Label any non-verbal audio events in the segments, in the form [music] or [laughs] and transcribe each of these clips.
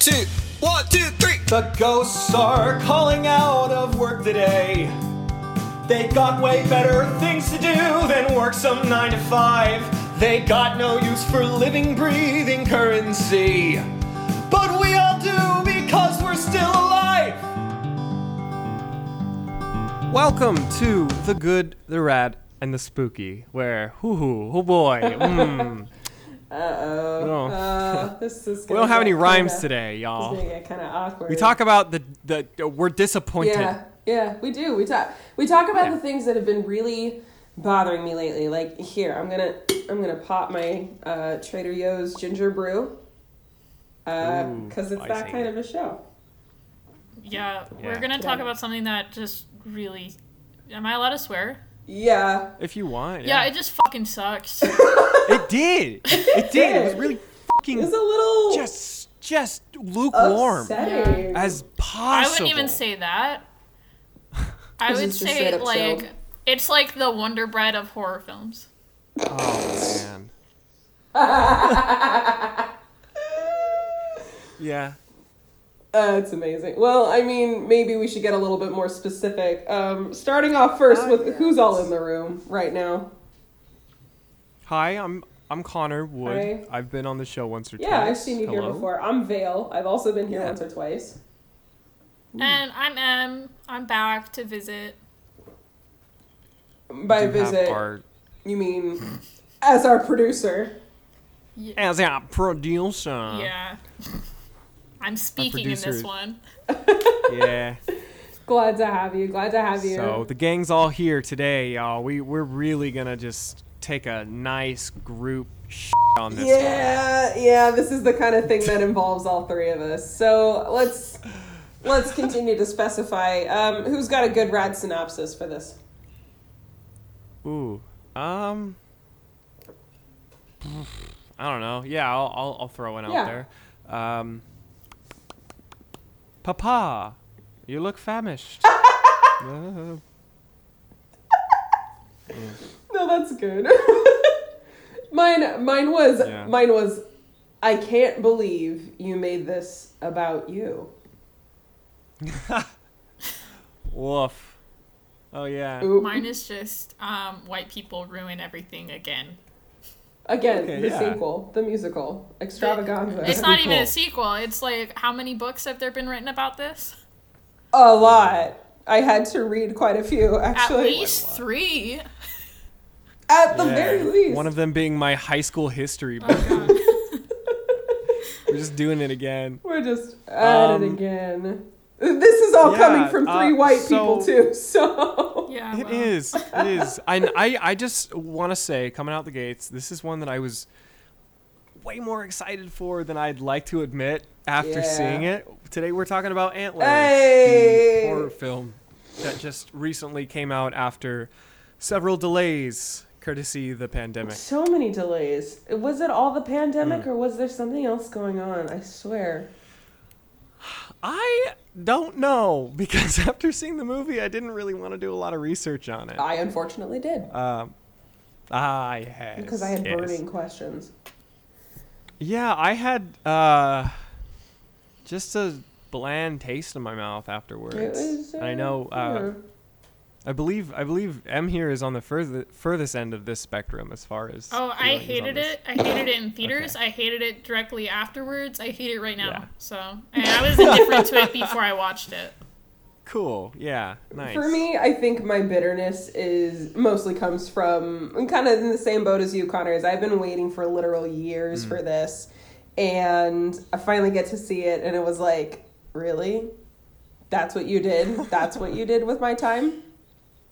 two, one, two, three. The ghosts are calling out of work today. They got way better things to do than work some 9 to 5. They got no use for living, breathing currency. But we all do because we're still alive. Welcome to the good, the rad, and the spooky, where hoo hoo, oh boy, [laughs] mm. Uh-oh. No. Uh, [laughs] this is we don't have any rhymes kinda, today, y'all. gonna get kind of awkward. We talk about the the we're disappointed. Yeah, yeah, we do. We talk. We talk about Yeah. the things that have been really bothering me lately. Like here, I'm gonna I'm gonna pop my uh, Trader Joe's ginger brew. Because Ooh, it's that spicy. kind of a show. Yeah, Yeah. we're gonna talk about something that just really. Am I allowed to swear? Yeah. If you want, Yeah, yeah. it just fucking sucks. [laughs] it did. It did. It was really fucking It was a little just just lukewarm upsetting. as possible. I wouldn't even say that. [laughs] I would say like chilled. it's like the Wonder Bread of horror films. Oh man. [laughs] yeah. Uh, it's amazing. Well, I mean, maybe we should get a little bit more specific. Um, starting off first Ah, with yes. who's all in the room right now. Hi, I'm I'm Connor Wood. Hi. I've been on the show once or twice. Yeah, I've seen you here before. I'm Vale. I've also been here Yeah. once or twice. And I'm Em. I'm back to visit. By visit, our- you mean as our producer. as a producer. Yeah. [laughs] I'm speaking in this one. [laughs] Yeah. Glad to have you. Glad to have you. So the gang's all here today, y'all. We we're really gonna just take a nice group sh- on this. one. yeah, yeah, this is the kind of thing that involves all three of us. So let's let's continue to specify. Um, who's got a good rad synopsis for this? Ooh. Um. [sighs] I don't know. Yeah, I'll I'll, I'll throw one out Yeah. there. Um. Papa, you look famished. Uh, [laughs] No, that's good. [laughs] mine mine was Yeah. mine was I can't believe you made this about you. [laughs] woof. Oh yeah. Ooh. Mine is just um, white people ruin everything again. Again, Okay, the yeah. sequel, the musical, extravaganza. It's not even cool. a sequel. It's like how many books have there been written about this? a lot. I had to read quite a few, actually. At least three. At the Yeah. very least. One of them being my high school history book. Oh, [laughs] We're just doing it again. We're just at Um, it again. This is all yeah, coming from three uh, white people too. [laughs] So Yeah. It well. is. It is. [laughs] I, I, I just want to say, coming out the gates, this is one that I was way more excited for than I'd like to admit after Yeah. seeing it. Today we're talking about Antlers, Hey! the horror film that just recently came out after several delays, courtesy the pandemic. so many delays. Was it all the pandemic or was there something else going on? I swear. I don't know because [laughs] after seeing the movie, I didn't really want to do a lot of research on it. I unfortunately did. Um, ah, yes, Because I had yes. burning questions. Yeah, I had uh, just a bland taste in my mouth afterwards. It was, And I uh, know. Uh, yeah. I believe. I believe Em here is on the further, furthest end of this spectrum as far as. Oh, I hated it. I hated it in [coughs] theaters. I hated it directly afterwards. I hate it right now. Yeah. So, and I was indifferent to it before I watched it. Cool. Yeah. Nice. For me, I think my bitterness is mostly comes from I'm kind of in the same boat as you, Connor. Is I've been waiting for literal years Mm. for this, and I finally get to see it, and it was like, really, that's what you did. That's what you did with my time,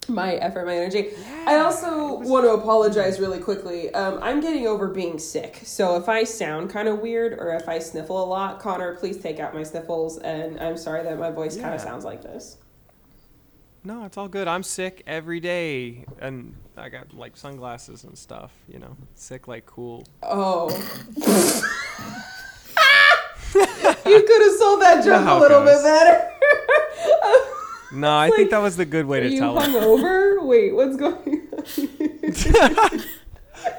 [laughs] my effort, my energy. I also want to apologize really quickly. Um, I'm getting over being sick, so if I sound kind of weird or if I sniffle a lot, Connor, please take out my sniffles, and I'm sorry that my voice kind of sounds like this. No, it's all good. I'm sick every day, and I got like sunglasses and stuff. You know, sick like cool. Oh. [laughs] [laughs] you could have sold that joke a little bit better. No, I like, think that was the good way to you tell it. hungover? Wait, what's going on? [laughs]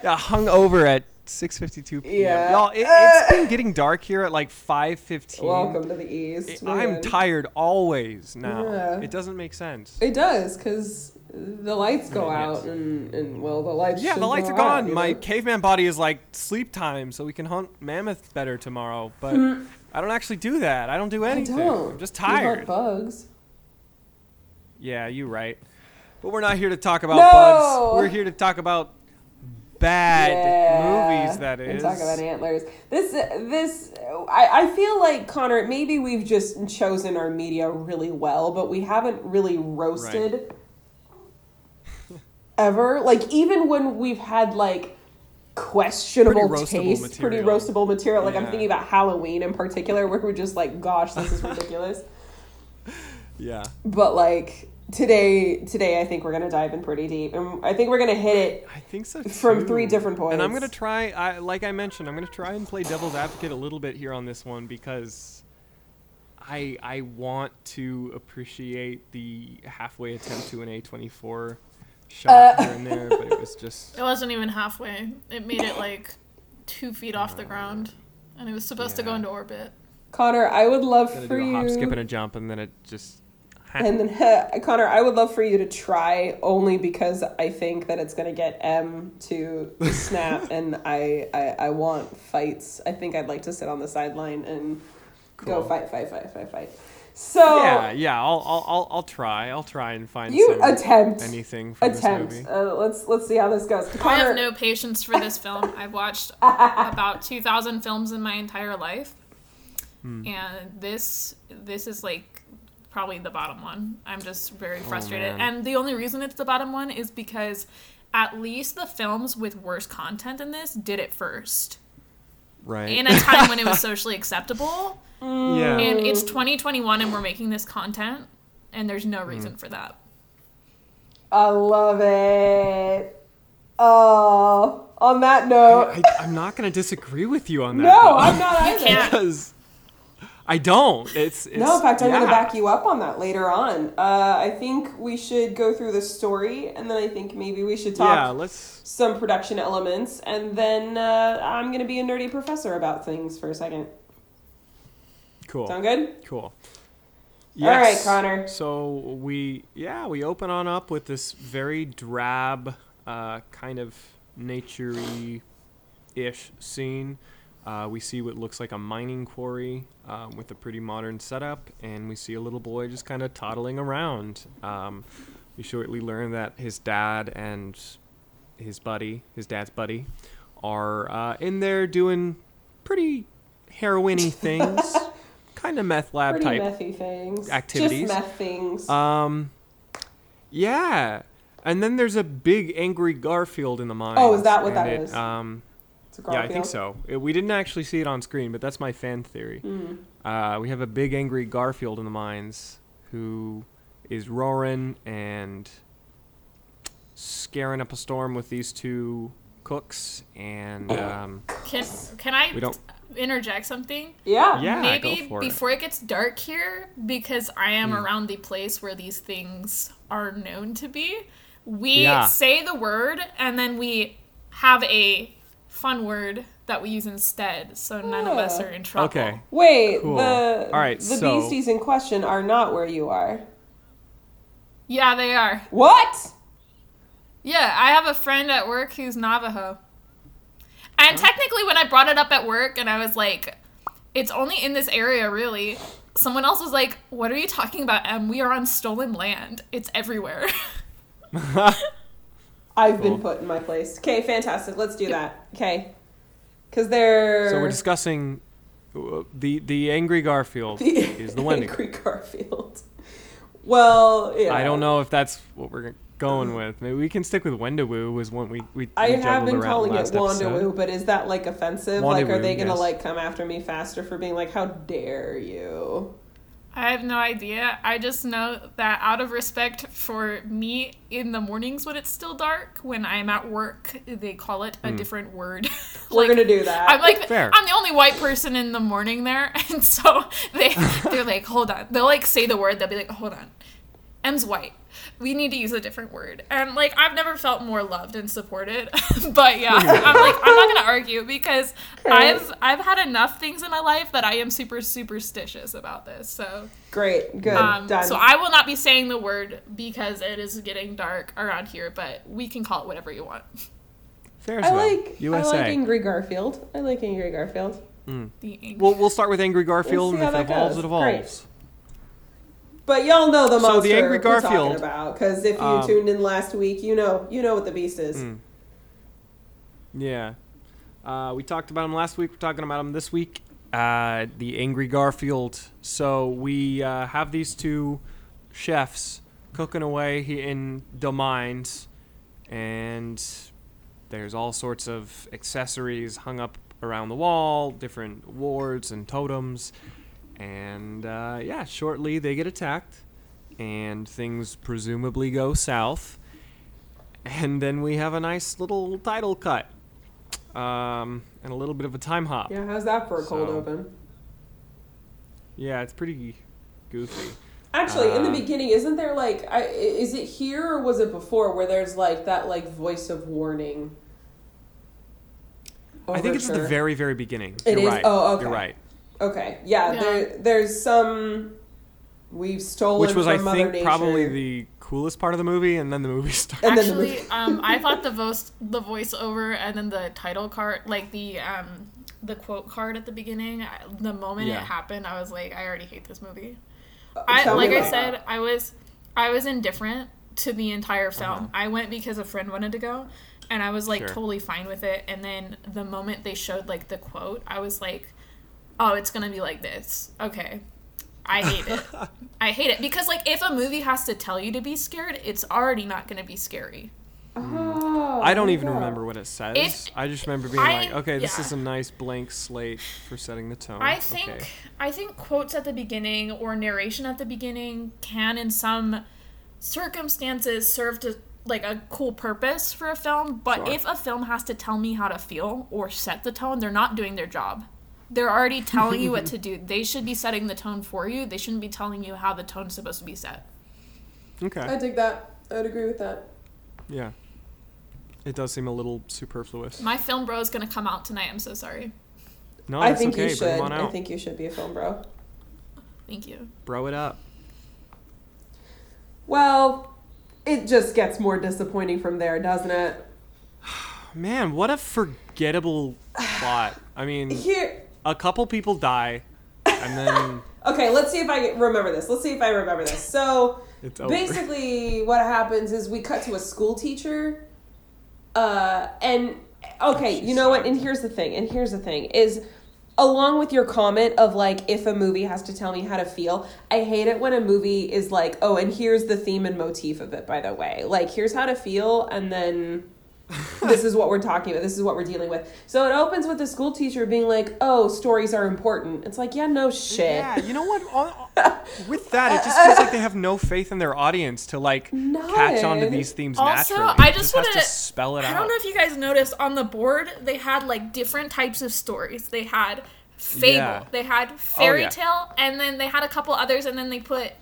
Yeah, hung over at 6:52 p.m. Yeah. Y'all, it, it's been getting dark here at like 5:15. Welcome to the East. I'm tired always now. Yeah. It doesn't make sense. It does, because the lights go yes. out, and, and, well, the lights Yeah, the lights are gone. out, My know? caveman body is like sleep time, so we can hunt mammoth better tomorrow. But mm. I don't actually do that. I don't do. I anything. don't. I'm just tired. bugs. Yeah, you're right. But we're not here to talk about No! bugs. We're here to talk about bad Yeah. movies. That is. And talk about antlers. This, this, I, I feel like Connor. Maybe we've just chosen our media really well, but we haven't really roasted [laughs] ever. Like even when we've had like questionable Pretty roastable taste, pretty roastable material. Like I'm thinking about Halloween in particular, [laughs] where we're just like, "Gosh, this is ridiculous." Yeah. but like today, today I think we're gonna dive in pretty deep, and I think we're gonna hit it I think so. from three different points. And I'm gonna try. I like I mentioned, I'm gonna try and play devil's advocate a little bit here on this one because I I want to appreciate the halfway attempt to an A24 shot Uh. here and there, but it was [laughs] just It wasn't even halfway. It made it like two feet off the ground, and it was supposed to go into orbit. Connor. I would love gonna for do a you. hop, skip, and a jump, and then it just. [laughs] And then, [laughs] Connor, I would love for you to try only because I think that it's going to get Em to snap, [laughs] and I, I I want fights. I think I'd like to sit on the sideline and go fight, fight, fight, fight, fight. So yeah, yeah. I'll, I'll I'll I'll try. I'll try and find you some attempt, anything from attempt. this movie. Uh, let's let's see how this goes. I have no patience for this film. I've watched about 2,000 films in my entire life, Hmm. and this this is like probably the bottom one. I'm just very oh, frustrated, Oh, and the only reason it's the bottom one is because at least the films with worse content in this did it first Right. in a time when it was [laughs] socially acceptable. yeah. And it's 2021, and we're making this content, and there's no hmm. reason for that. I love it. Oh, on that note, I, I'm not gonna disagree with you on that. no, though. I'm not either. can't. [laughs] because I don't. It's, it's No, in fact, I'm going to back you up on that later on. Uh, I think we should go through the story, and then I think maybe we should talk Yeah, let's. some production elements, and then uh, I'm going to be a nerdy professor about things for a second. Cool. Sound good? Cool. All right, Connor. So we, yeah, we open on up with this very drab, uh, kind of naturey ish scene. Uh, we see what looks like a mining quarry um, with a pretty modern setup, and we see a little boy just kind of toddling around. Um, we shortly learn that his dad and his buddy, his dad's buddy, are uh, in there doing pretty heroiny [laughs] things, kind of meth lab Pretty type methy things. activities. Just meth things. um, yeah, and then there's a big angry Garfield in the mine. Oh, is that what that it, is? Um, yeah, I think so. It- we didn't actually see it on screen, but that's my fan theory. Hmm. Uh, we have a big angry Garfield in the mines who is roaring and scaring up a storm with these two cooks, and um, Can can I we don't. interject something? Yeah. Yeah, Maybe go for it. before it. gets dark here, because I am Hmm. around the place where these things are known to be, we Yeah. say the word and then we have a fun word that we use instead, so none of us ah. are in trouble. Okay. Wait, Cool. the All right, the so- beasties in question are not where you are. Yeah, they are. What? Yeah, I have a friend at work who's Navajo. And oh. technically, when I brought it up at work and I was like, it's only in this area, really, someone else was like, What are you talking about, Em? We are on stolen land. It's everywhere. [laughs] [laughs] I've Cool. been put in my place. Okay, fantastic. Let's do that. Okay. Because they're. So we're discussing uh, the the angry Garfield is the Wendigo. Angry Garfield. Well, yeah. I don't know if that's what we're going with. Maybe we can stick with Wendigo was one we we. I we have been calling it. Wandawoo, but is that like offensive? like, are they gonna yes. like come after me faster for being like, "How dare you"? I have no idea. I just know that out of respect for me in the mornings when it's still dark, when I'm at work, they call it a hmm. different word. We're gonna do that. I'm like Fair. I'm the only white person in the morning there, [laughs] and so they they're [laughs] like, hold on. They'll like say the word. They'll be like, hold on. Em's white. We need to use a different word. And like I've never felt more loved and supported. [laughs] but yeah, I'm like I'm not gonna argue because Okay. I've I've had enough things in my life that I am super superstitious about this. So Great, good, um, done. so I will not be saying the word because it is getting dark around here, but we can call it whatever you want. Fair I like USA. I like Angry Garfield. I like Angry Garfield. The ink. We'll we'll start with Angry Garfield, see and if it evolves, goes. it evolves. But y'all know the So the Angry we're talking Garfield, about because if you um, tuned in last week, you know you know what the beast is. Mm. Yeah. Uh, we talked about him last week. We're talking about him this week. Uh, the Angry Garfield. So we uh, have these two chefs cooking away in the mines, and there's all sorts of accessories hung up around the wall, different wards and totems. And uh, yeah, shortly they get attacked, and things presumably go south. And then we have a nice little title cut. Um, and a little bit of a time hop. Yeah, how's that for a cold So- open? Yeah, it's pretty goofy. Actually, in the Uh, beginning, isn't there like, I, is it here or was it before where there's like that like voice of warning? I think it's at the very, very beginning. It You're is? right. Oh, okay. You're right. Okay, yeah, Yeah. There, there's some we've stolen Which was, I Mother think, Nature. probably the coolest part of the movie, and then the movie [laughs] starts. And then the Actually, movie- um, I [laughs] thought the voice, the voiceover, and then the title card, like the um, the quote card at the beginning. The moment Yeah. it happened, I was like, I already hate this movie. Uh, I like I said, that. I was I was indifferent to the entire film. Uh-huh. I went because a friend wanted to go, and I was like Sure. totally fine with it. And then the moment they showed like the quote, I was like, oh, it's gonna be like this. Okay. I hate it. [laughs] I hate it because like if a movie has to tell you to be scared, it's already not going to be scary. Oh, I don't even you go. remember what it says. If- I just remember being I- like, okay, this yeah. is a nice blank slate for setting the tone. I think Okay. I think quotes at the beginning or narration at the beginning can in some circumstances serve to like a cool purpose for a film, but Sure. if a film has to tell me how to feel or set the tone, they're not doing their job. They're already telling you what [laughs] to do. They should be setting the tone for you. They shouldn't be telling you how the tone's supposed to be set. Okay. I dig that. I'd agree with that. yeah. It does seem a little superfluous. My film bro is gonna come out tonight. I'm so sorry. No, I think okay. you Bring should. him on I think you should be a film bro. Thank you. Bro it up. Well, it just gets more disappointing from there, doesn't it? [sighs] Man, what a forgettable plot. I mean, [sighs] Here, a couple people die, and then [laughs] okay. Let's see if I remember this. Let's see if I remember this. So [laughs] basically, what happens is we cut to a school teacher, uh, and okay, you know what? And here's the thing. And here's the thing is. Along with your comment of like, if a movie has to tell me how to feel, I hate it when a movie is like, oh, and here's the theme and motif of it, by the way. Like, here's how to feel, and then this is what we're talking about. This is what we're dealing with. So it opens with the school teacher being like, "Oh, stories are important." It's like, yeah, no shit. Yeah, you know what? On- [laughs] With that, it just feels like they have no faith in their audience to like catch on to these themes Also, naturally. I It just has wanna- spell it out. I out. don't know if you guys noticed on the board they had like different types of stories. They had fable, Yeah. they had oh, fairy yeah. tale, and then they had a couple others, and then they put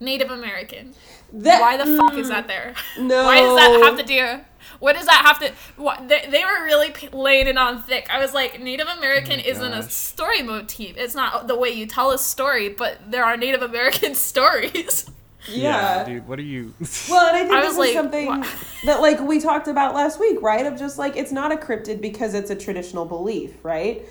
Native American. That- Why the fuck is that mm, there? [laughs] No. Why does that have to do? What does that have to? What they, they were really p- laying it on thick. I was like, Native American oh isn't a story motif. It's not the way you tell a story, but there are Native American [laughs] stories. Yeah. dude. What are you? [laughs] Well, and I think I this was is like, something wha- that like we talked about last week, right? Of just like it's not a cryptid because it's a traditional belief, right?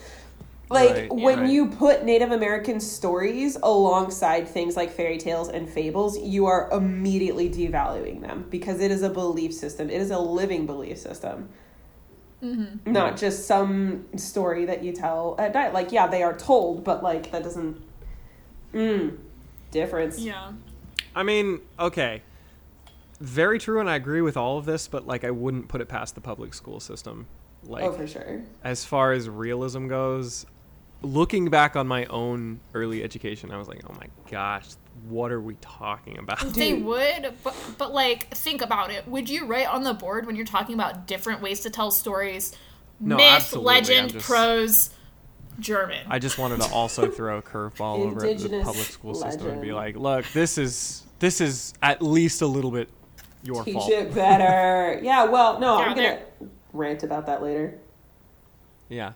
Like Right, when right. you put Native American stories alongside things like fairy tales and fables, you are immediately devaluing them because it is a belief system. It is a living belief system. Mm-hmm. Not just some story that you tell at night. Like, yeah, they are told, but like that doesn't. Mm, difference. yeah. I mean, okay, very true, and I agree with all of this, but like, I wouldn't put it past the public school system. Like, oh, for sure. as far as realism goes, looking back on my own early education, I was like, oh my gosh, what are we talking about? They would, but but like think about it. Would you write on the board when you're talking about different ways to tell stories? No, Myth, absolutely. I'm legend, just- prose, German. I just wanted to also [laughs] throw a curveball over at the public school system and be like, look, this is this is at least a little bit your Teach fault. it better. yeah, well, no, Yeah, I'm gonna rant about that later. Yeah.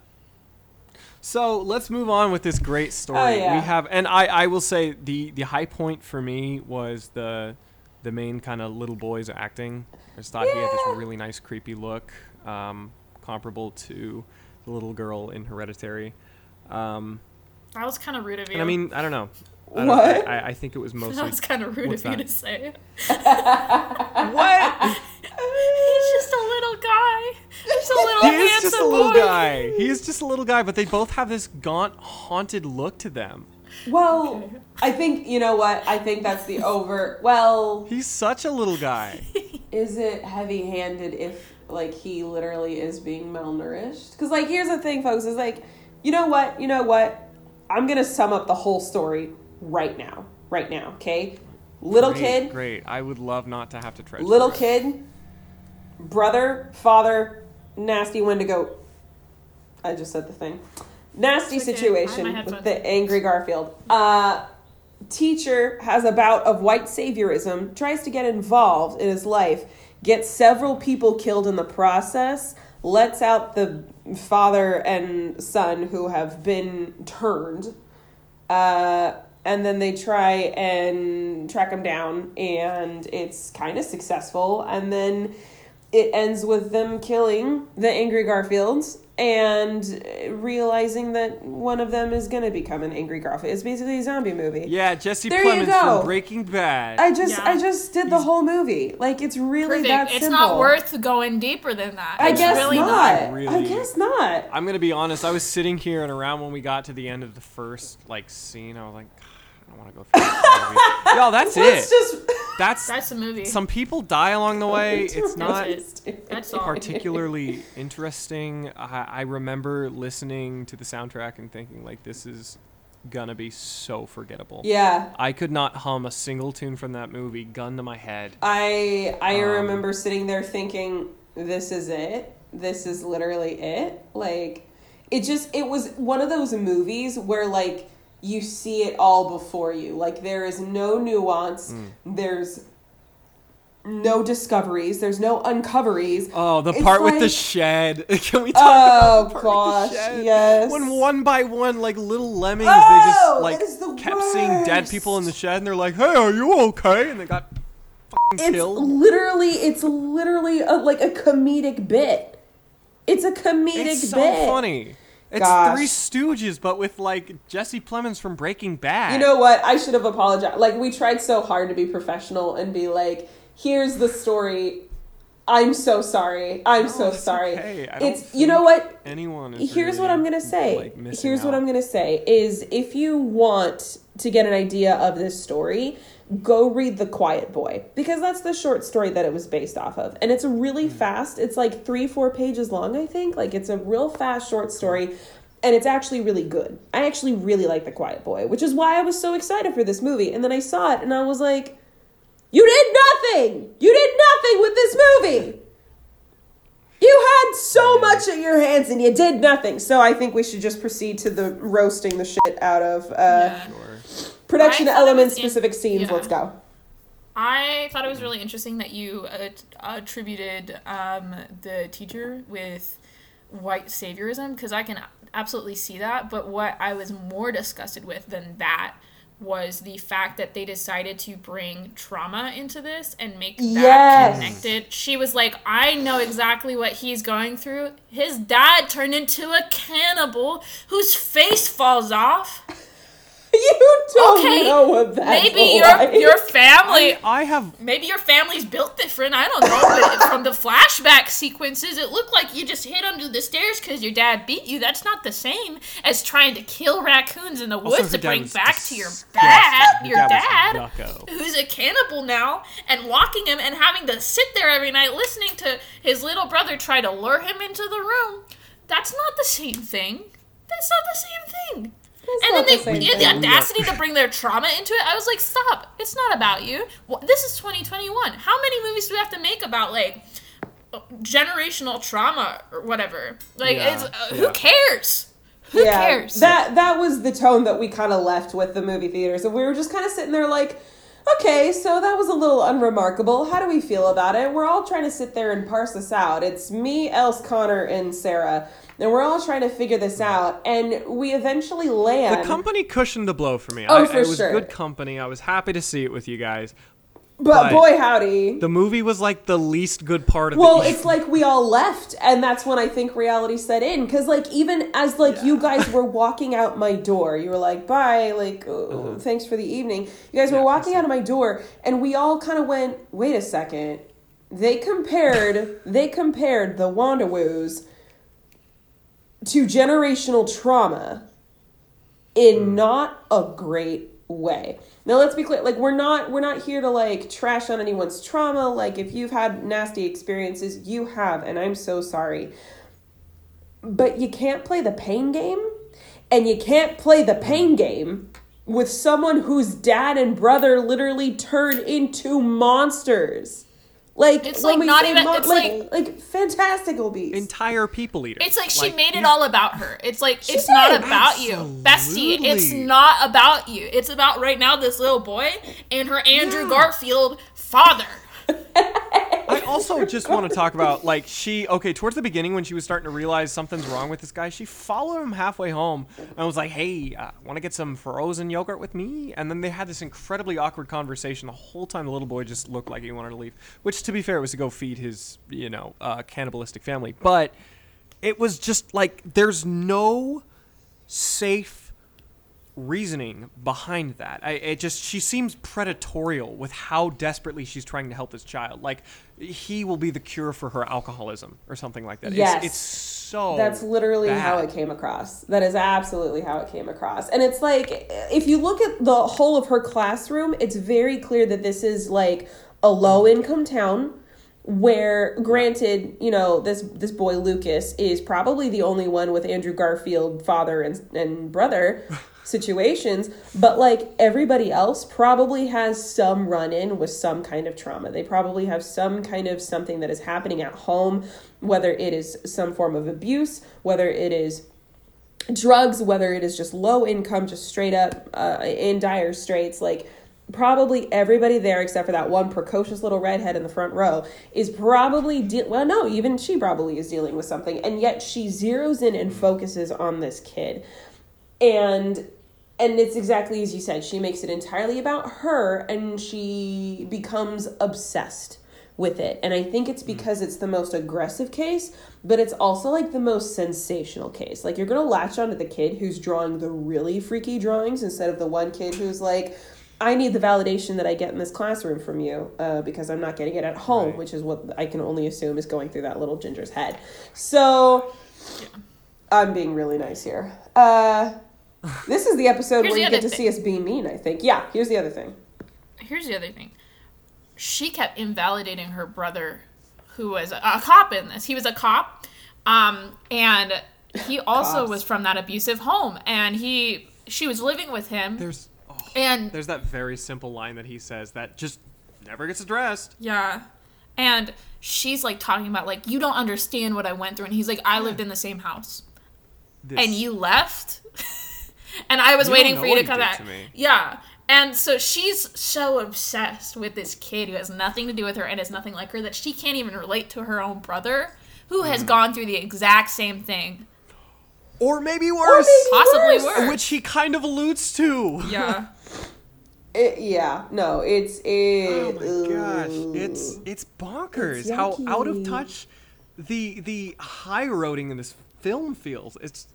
So let's move on with this great story. Oh, yeah. We have, and I, I will say the the high point for me was the the main kind of little boy's acting. I just thought he had this really nice, creepy look, um, comparable to the little girl in Hereditary. Um, that was kind of rude of you. and I mean, I don't know. I What? I, I think it was [laughs] mostly. that was kind of rude What's of you that? to say. [laughs] what? [laughs] a little He is handsome just a little boy. guy. He is just a little guy, but they both have this gaunt, haunted look to them. Well, I think you know what? I think that's the over. Well, He's such a little guy. [laughs] is it heavy-handed if like he literally is being malnourished? Because like, here's the thing, folks. Is like, you know what? You know what? I'm gonna sum up the whole story right now. Right now, okay? Little Great, kid, Great. I would love not to have to tread. little kid, brother, father, nasty Wendigo. I just said the thing. Nasty okay. Situation with the angry Garfield. Uh, teacher has a bout of white saviorism, tries to get involved in his life, gets several people killed in the process, lets out the father and son who have been turned. Uh, and then they try and track him down, and it's kind of successful. And then it ends with them killing the angry Garfields and realizing that one of them is going to become an angry Garfield. It's basically a zombie movie. Yeah, Jesse There you Plemons go. from Breaking Bad. I just Yeah. I just did the whole movie. Like it's really Perfect. that It's not worth going deeper than that. I It's guess really not. I Really. guess not. I'm gonna be honest. I was sitting here, and around when we got to the end of the first like scene, I was like, I don't want to go through this movie. Yo, that's Let's it. just That's That's the movie. some people die along the way. It's not That's all. particularly interesting. I, I remember listening to the soundtrack and thinking like, this is gonna be so forgettable. Yeah. I could not hum a single tune from that movie, gun to my head. I I Um, remember sitting there thinking, "This is it. This is literally it." Like, it just it was one of those movies where like you see it all before you. Like there is no nuance. Mm. There's no discoveries. There's no uncoveries. Oh, the It's part with the shed. [laughs] Can we talk Oh about the part with the gosh, shed? yes. When one by one, like little lemmings, Oh, they just like is the kept seeing dead people in the shed, and they're like, "Hey, are you okay?" And they got fucking it's killed. literally it's literally a, like a comedic bit. It's a comedic bit. It's so bit. funny. It's Gosh. Three Stooges, but with like Jesse Plemons from Breaking Bad. You know what? I should have apologized. Like we tried so hard to be professional and be like, "Here's the story. I'm so sorry. I'm No, so sorry." okay. I don't It's you know what? anyone. Is Here's what I'm gonna say. like, Here's what. I'm gonna say is if you want to get an idea of this story, go read The Quiet Boy because that's the short story that it was based off of, and it's really Hmm. fast. It's like three, four pages long, I think. Like it's a real fast short story. And it's actually really good. I actually really like The Quiet Boy, which is why I was so excited for this movie. And then I saw it and I was like, You did nothing! You did nothing with this movie! You had so much at your hands and you did nothing. So I think we should just proceed to the roasting the shit out of uh, Yeah. Sure. Production it elements, in- specific scenes. yeah. Let's go. I thought it was really interesting that you uh, attributed um, the teacher with white saviorism because I can absolutely see that. But what I was more disgusted with than that was the fact that they decided to bring trauma into this and make that Yes. connected. She was like, I know exactly what he's going through. His dad turned into a cannibal whose face falls off. You don't Okay, know what that's Maybe like. your your family I have maybe your family's built different. I don't know. But from the flashback sequences, it looked like you just hid under the stairs because your dad beat you. That's not the same as trying to kill raccoons in the woods her to bring was back to your disgusting. dad, Her your dad dad, was a yucko. who's a cannibal now, and locking him and having to sit there every night listening to his little brother try to lure him into the room. That's not the same thing. That's not the same thing. It's and then they same yeah, the audacity to bring their trauma into it. I was like, stop! It's not about you. This is 2021. How many movies do we have to make about like generational trauma or whatever? Like, Yeah, it's, uh, yeah. who cares? Who cares? That that was the tone that we kind of left with the movie theater. So we were just kind of sitting there like, okay, so that was a little unremarkable. How do we feel about it? We're all trying to sit there and parse this out. It's me, Els, Connor, and Sarah, and we're all trying to figure this out, and we eventually land. The company cushioned the blow for me. Oh, I, for it was sure. good company. I was happy to see it with you guys. but but- boy, howdy. The movie was like the least good part of the Well, it's like we all left, and that's when I think reality set in. Because, like, even as like you guys were [laughs] walking out my door, you were like, "Bye," like, oh, "Thanks for the evening." You guys were Uh-huh. Yeah, I walking out of my door, and we all kind of went, "Wait a second. They compared [laughs] they compared the Wandawoos to generational trauma in Hmm. not a great way. Now let's be clear, like we're not we're not here to like trash on anyone's trauma. Like if you've had nasty experiences, you have, and I'm so sorry. But you can't play the pain game, and you can't play the pain game with someone whose dad and brother literally turn into monsters. Like It's, oh like, not even- mon- it's, like like- like fantastical beasts. entire people eater. It's like she Like, made it all about her. It's like She it's not did. about you, bestie. It's not about you. It's about right now this little boy and her Andrew Yeah. Garfield father. I also just want to talk about like she okay towards the beginning when she was starting to realize something's wrong with this guy. She followed him halfway home and was like, "Hey, uh, want to get some frozen yogurt with me?" And then they had this incredibly awkward conversation. The whole time the little boy just looked like he wanted to leave. Which, to be fair, was to go feed his you know uh, cannibalistic family. But it was just like there's no safe reasoning behind that. I it just she seems predatorial with how desperately she's trying to help this child. Like he will be the cure for her alcoholism or something like that. Yes. It's, it's so That's literally how it came across. That is absolutely how it came across. And it's like, if you look at the whole of her classroom, it's very clear that this is like a low income town where granted you know this this boy lucas is probably the only one with andrew garfield father and, and brother [laughs] situations but like everybody else probably has some run in with some kind of trauma. They probably have some kind of something that is happening at home whether it is some form of abuse whether it is drugs whether it is just low income just straight up uh, in dire straits. Like probably everybody there except for that one precocious little redhead in the front row is probably de- well no even she probably is dealing with something and yet she zeroes in and focuses on this kid and and it's exactly as you said she makes it entirely about her and she becomes obsessed with it. And i think it's because it's the most aggressive case but it's also like the most sensational case. Like you're gonna latch onto the kid who's drawing the really freaky drawings instead of the one kid who's like i need the validation that i get in this classroom from you uh, because i'm not getting it at home Right. which is what i can only assume is going through that little ginger's head. So i'm being really nice here. Uh, this is the episode Here's where the you get other to see us be mean i think yeah here's the other thing Here's the other thing. She kept invalidating her brother, who was a, a cop in this. He was a cop, um, and he [laughs] also Cops. was from that abusive home, and he she was living with him, There's oh, and there's that very simple line that he says that just never gets addressed. Yeah. And she's like talking about like you don't understand what I went through and he's like I lived in the same house This, and you left and I was You waiting for you to come back. to me. Yeah. And so she's so obsessed with this kid who has nothing to do with her and is nothing like her that she can't even relate to her own brother who Mm. has gone through the exact same thing. or maybe worse, Possibly worse. worse. which he kind of alludes to. Yeah. [laughs] It, yeah, no, it's it. Oh my gosh, it's it's bonkers It's how out of touch the the high roading in this film feels. It's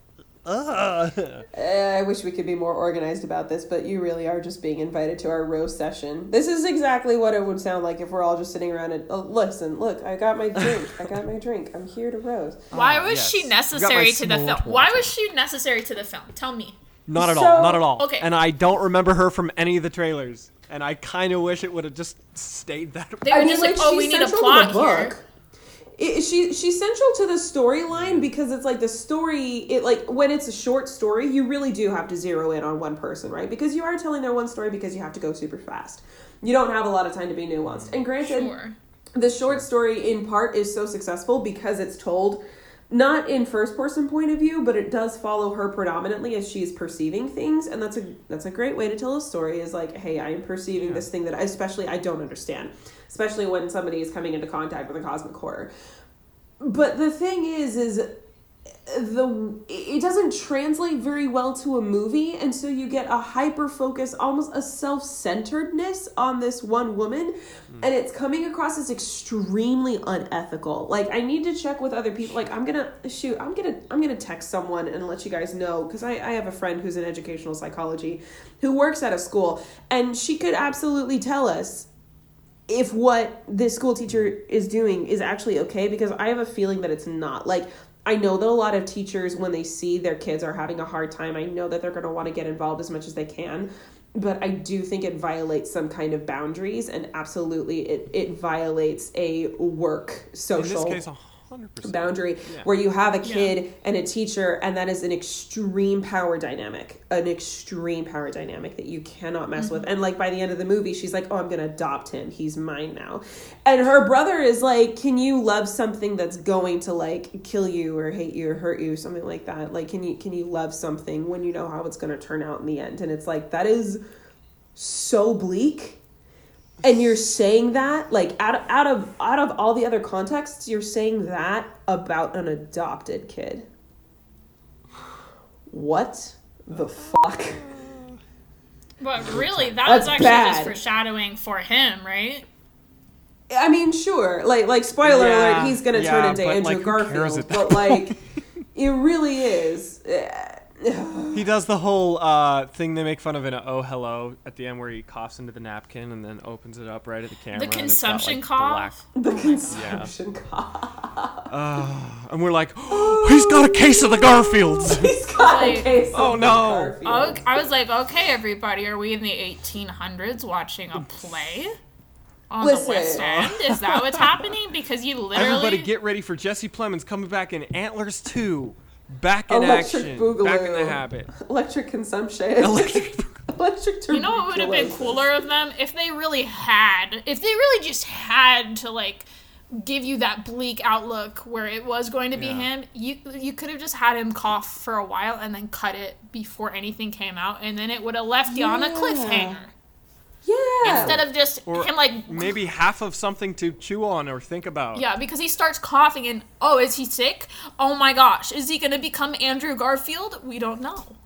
uh Uh, [laughs] I wish we could be more organized about this, but you really are just being invited to our roast session. This is exactly what it would sound like if we're all just sitting around and oh, listen, look, I got my drink, I got my drink, I'm here to roast. [laughs] Why Ah, was yes. she You got my necessary to the small film? Why was she necessary to the film? Tell me. not at So- all, not at all. Okay. And I don't remember her from any of the trailers. And I kind of wish it would have just stayed that They way. were just like, oh, we need a central to the plot here. Book. It, she she's central to the storyline because it's like the story. It like when it's a short story, you really do have to zero in on one person, right? Because you are telling their one story because you have to go super fast. You don't have a lot of time to be nuanced. And granted, Sure. the short story in part is so successful because it's told not in first person point of view, but it does follow her predominantly as she's perceiving things, and that's a that's a great way to tell a story. Is like, hey, I am perceiving this thing that I, especially I don't understand, especially when somebody is coming into contact with a cosmic horror. But the thing is, is the it doesn't translate very well to a movie and so you get a hyper focus almost a self-centeredness on this one woman hmm. and it's coming across as extremely unethical like i need to check with other people like i'm gonna shoot i'm gonna i'm gonna text someone and let you guys know because I, I have a friend who's in educational psychology who works at a school and she could absolutely tell us if what this school teacher is doing is actually okay because I have a feeling that it's not. Like I know that a lot of teachers when they see their kids are having a hard time, I know that they're going to want to get involved as much as they can, but I do think it violates some kind of boundaries and absolutely it it violates a work In social this case, hundred percent. boundary Yeah. where you have a kid and a teacher and that is an extreme power dynamic an extreme power dynamic that you cannot mess with. Mm-hmm. And like by the end of the movie she's like oh i'm gonna adopt him. He's mine now. And her brother is like can you love something that's going to like kill you or hate you or hurt you? Something like that. Like can you can you love something when you know how it's gonna turn out in the end? And it's like that is so bleak and you're saying that like out of, out of out of all the other contexts you're saying that about an adopted kid what the fuck But really, that was That's actually bad. just foreshadowing for him, right? i mean sure like like spoiler Yeah, alert he's gonna yeah, turn into andrew like, garfield but like [laughs] it really is He does the whole uh, thing they make fun of in a "Oh Hello" at the end, where he coughs into the napkin and then opens it up right at the camera. and it's got, consumption like, cough? the consumption cost black- and we're like, oh, [gasps] he's got a case of the Garfields. [laughs] he's got a case of oh, the no. Garfield. Oh, I was like, okay, everybody, are we in the 1800s watching a play on Listen. the West End? Is that what's happening? Because you literally. Everybody, get ready for Jesse Plemons coming back in Antlers Two, back in Electric action, Boogaloo. back in the habit. [laughs] electric consumption [laughs] Electric. [laughs] electric You know what would have been cooler of them if they really had, if they really just had to like give you that bleak outlook where it was going to be Yeah. him. You you could have just had him cough for a while and then cut it before anything came out, and then it would have left you on a cliffhanger yeah instead of just Or him like maybe half of something to chew on or think about. Yeah, because he starts coughing and oh, is he sick? Oh my gosh, is he gonna become Andrew Garfield? We don't know.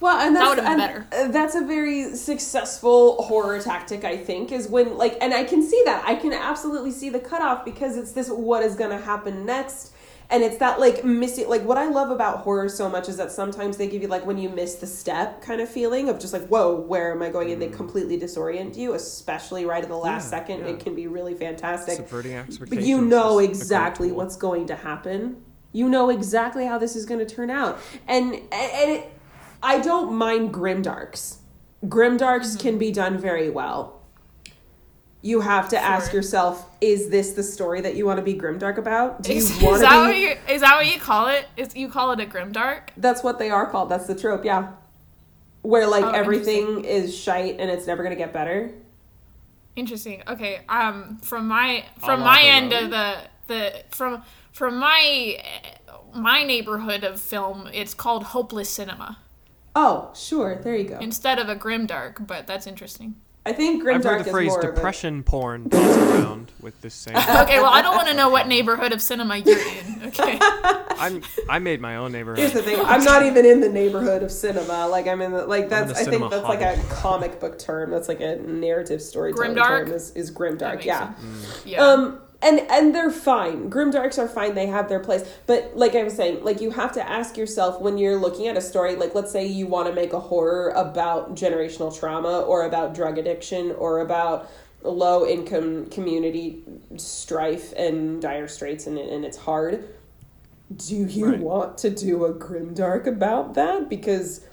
Well, and that's would've been and, uh, that's a very successful horror tactic, I think, is when like, and I can see that. I can absolutely see the cutoff because it's this what is going to happen next, and it's that like missing. Like what I love about horror so much is that sometimes they give you like when you miss the step kind of feeling of just like whoa, where am I going? And they completely disorient you, especially right at the last Yeah, second. yeah. It can be really fantastic. Subverting expectations. But you know is a great exactly what's going to happen. You know exactly how this is going to turn out, and and it, I don't mind grimdarks. Grimdarks Mm-hmm. can be done very well. You have to ask yourself: Is this the story that you want to be grimdark about? Do you Is, want is to that what be? you is that what you call it? Is you call it a grimdark? That's what they are called. That's the trope. Yeah, where like Oh, everything is shite and it's never going to get better. Interesting. Okay. Um, from my from la my the end road? of the the from from my my neighborhood of film, it's called hopeless cinema Oh, sure. There you go. instead of a grimdark. But that's interesting. I think I've grimdark heard the is phrase more of a- depression porn tossed around with this same. [laughs] Okay. Well, I don't want to know what neighborhood of cinema you're in. [laughs] Okay. I'm I made my own neighborhood. Here's the thing: I'm not even in the neighborhood of cinema. Like I'm in the like that's. the I think cinema that's like a comic book term. That's like a narrative storytelling Grimdark? term. Is, is That grimdark? Yeah. sense. Yeah. Um. And and they're fine. Grim darks are fine. They have their place. But like I was saying, like you have to ask yourself when you're looking at a story. Like let's say you want to make a horror about generational trauma or about drug addiction or about low income community strife and dire straits and, and it's hard do you Right. want to do a grim dark about that because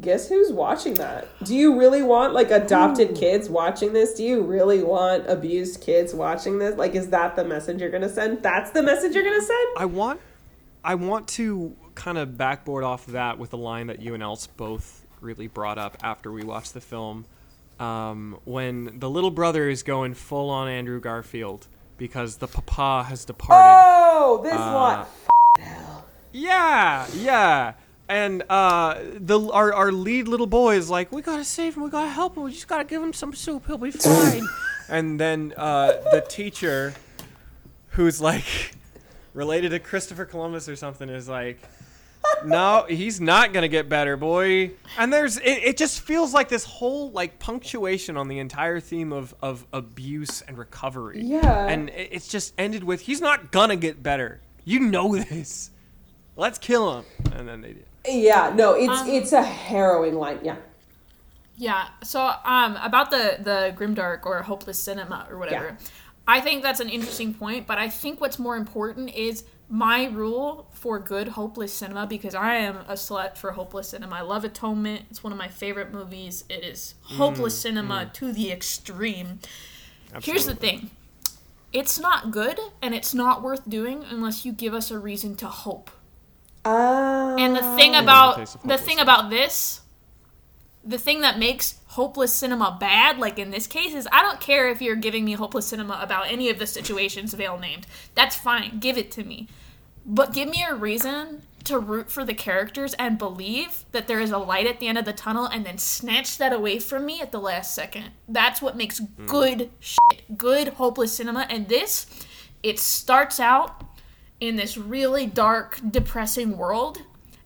guess who's watching that do you really want like adopted kids watching this do you really want abused kids watching this like is that the message you're gonna send that's the message you're gonna send I want I want to kind of backboard off that with a line that you and Else both really brought up after we watched the film. Um, when the little brother is going full on Andrew Garfield because the papa has departed. Oh, this Uh, lot. Yeah, yeah. And uh, the our, our lead little boy is like, we gotta save him, we gotta help him, we just gotta give him some soup, he'll be fine. [laughs] and then uh, the teacher, who's like related to Christopher Columbus or something, is like, no, he's not gonna get better, boy. And there's it, it just feels like this whole like punctuation on the entire theme of, of abuse and recovery. Yeah. And it, it's just ended with he's not gonna get better. You know this. Let's kill him. And then they did. Yeah, no, it's Um, it's a harrowing line. Yeah. Yeah. So um about the the grimdark or hopeless cinema or whatever. Yeah. I think that's an interesting point, but I think what's more important is my rule for good hopeless cinema because I am a slut for hopeless cinema. I love Atonement. It's one of my favorite movies. It is hopeless cinema to the extreme. Here's the thing. It's not good and it's not worth doing unless you give us a reason to hope. Uh, And the thing about taste of the thing about this, the thing that makes hopeless cinema bad, like in this case, is I don't care if you're giving me hopeless cinema about any of the situations Vale named. That's fine. Give it to me. But give me a reason to root for the characters and believe that there is a light at the end of the tunnel and then snatch that away from me at the last second. That's what makes good shit, good hopeless cinema. And this, it starts out in this really dark, depressing world,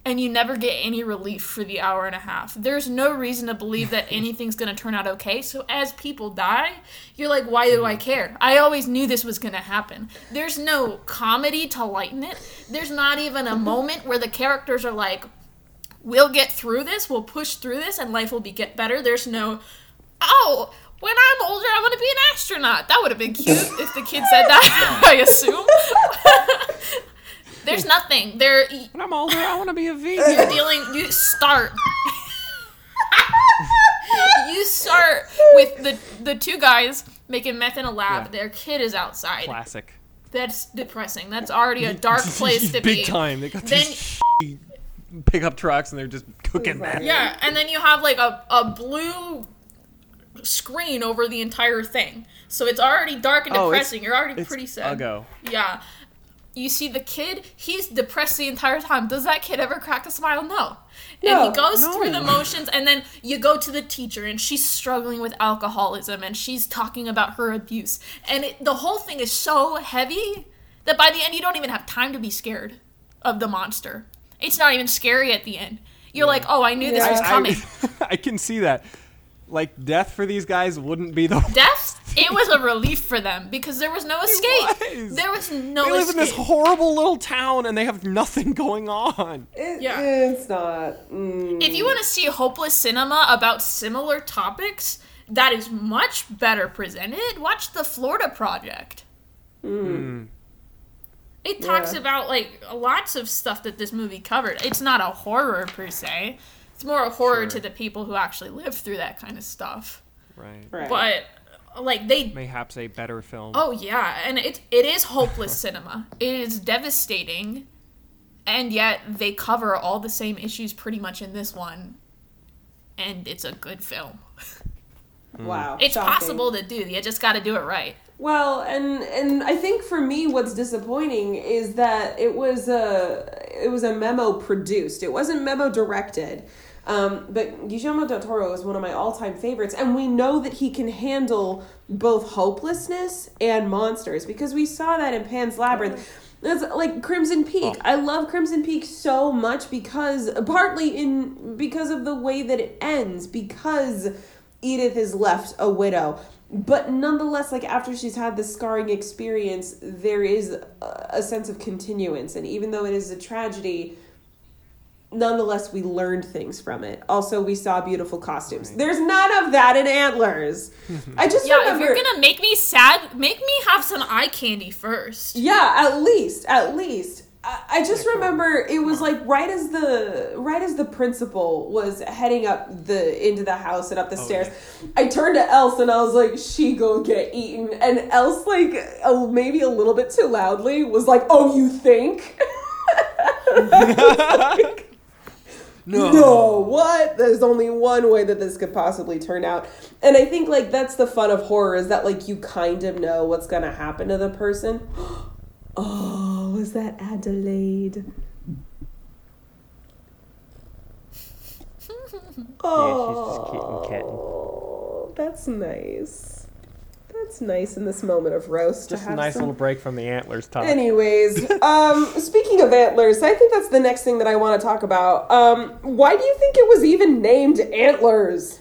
and you never get any relief for the hour and a half. There's no reason to believe that [laughs] anything's gonna turn out okay. So as people die, you're like, why do I care? I always knew this was gonna happen. There's no comedy to lighten it. There's not even a moment where the characters are like, we'll get through this, we'll push through this, and life will be get better. There's no, oh, when I'm older, I want to be an astronaut. That would have been cute if the kid said that. [laughs] I assume. [laughs] There's nothing. There, When I'm older, I want to be a vegan. you're dealing. You start. [laughs] you start with the the two guys making meth in a lab. Yeah. Their kid is outside. Classic. That's depressing. That's already a dark place to Big be. time. They got Then- these shitty pickup trucks and they're just cooking meth. Yeah, and then you have like a, a blue screen over the entire thing. So it's already dark and Oh, depressing. You're already It's pretty sad. Uggo. Yeah. You see the kid, he's depressed the entire time. Does that kid ever crack a smile? No. And he goes no. through the motions, and then you go to the teacher, and she's struggling with alcoholism, and she's talking about her abuse. And it, the whole thing is so heavy that by the end, you don't even have time to be scared of the monster. It's not even scary at the end. You're like, oh, I knew this was Yeah. coming. I, [laughs] I can see that. Like death for these guys wouldn't be the. [laughs] Death, it was a relief for them because there was no escape. was. There was no escape They live escape. in this horrible little town and they have nothing [laughs] going on. It- Yeah. It's not. Mm. if you want to see hopeless cinema about similar topics that is much better presented, watch the Florida Project. It talks Yeah. about like lots of stuff that this movie covered. It's not a horror per se. It's more a horror Sure. to the people who actually live through that kind of stuff. Right. Right. But like they Mayhaps a better film. Oh yeah, and it it is hopeless [laughs] cinema. It is devastating, and yet they cover all the same issues pretty much in this one, and it's a good film. Hmm. wow. It's shocking. possible to do. You just got to do it right. Well, and and I think for me, what's disappointing is that it was a it was a memo produced. It wasn't memo directed. Um, but Guillermo del Toro is one of my all time favorites, and we know that he can handle both hopelessness and monsters because we saw that in Pan's Labyrinth. That's like Crimson Peak. I love Crimson Peak so much because partly in because of the way that it ends because Edith is left a widow. But nonetheless, like after she's had the scarring experience, there is a, a sense of continuance. And even though it is a tragedy, nonetheless, we learned things from it. Also, we saw beautiful costumes. There's none of that in Antlers. [laughs] I just Yeah, remember. if you're gonna make me sad, make me have some eye candy first. Yeah, at least, at least. I, I just um, remember it was like right as the right as the principal was heading up the into the house and up the oh, stairs. I turned to Else and I was like, "She go get eaten," and Else like oh, maybe a little bit too loudly was like, "Oh, you think?" [laughs] [laughs] no. no, what? There's only one way that this could possibly turn out. And I think like that's the fun of horror is that like you kind of know what's gonna happen to the person. [gasps] Oh, was that Adelaide? Oh, that's nice. That's nice in this moment of roast. to Just a nice some- little break from the antlers talk. Anyways, [laughs] um, speaking of antlers, I think that's the next thing that I want to talk about. Um, why do you think it was even named antlers?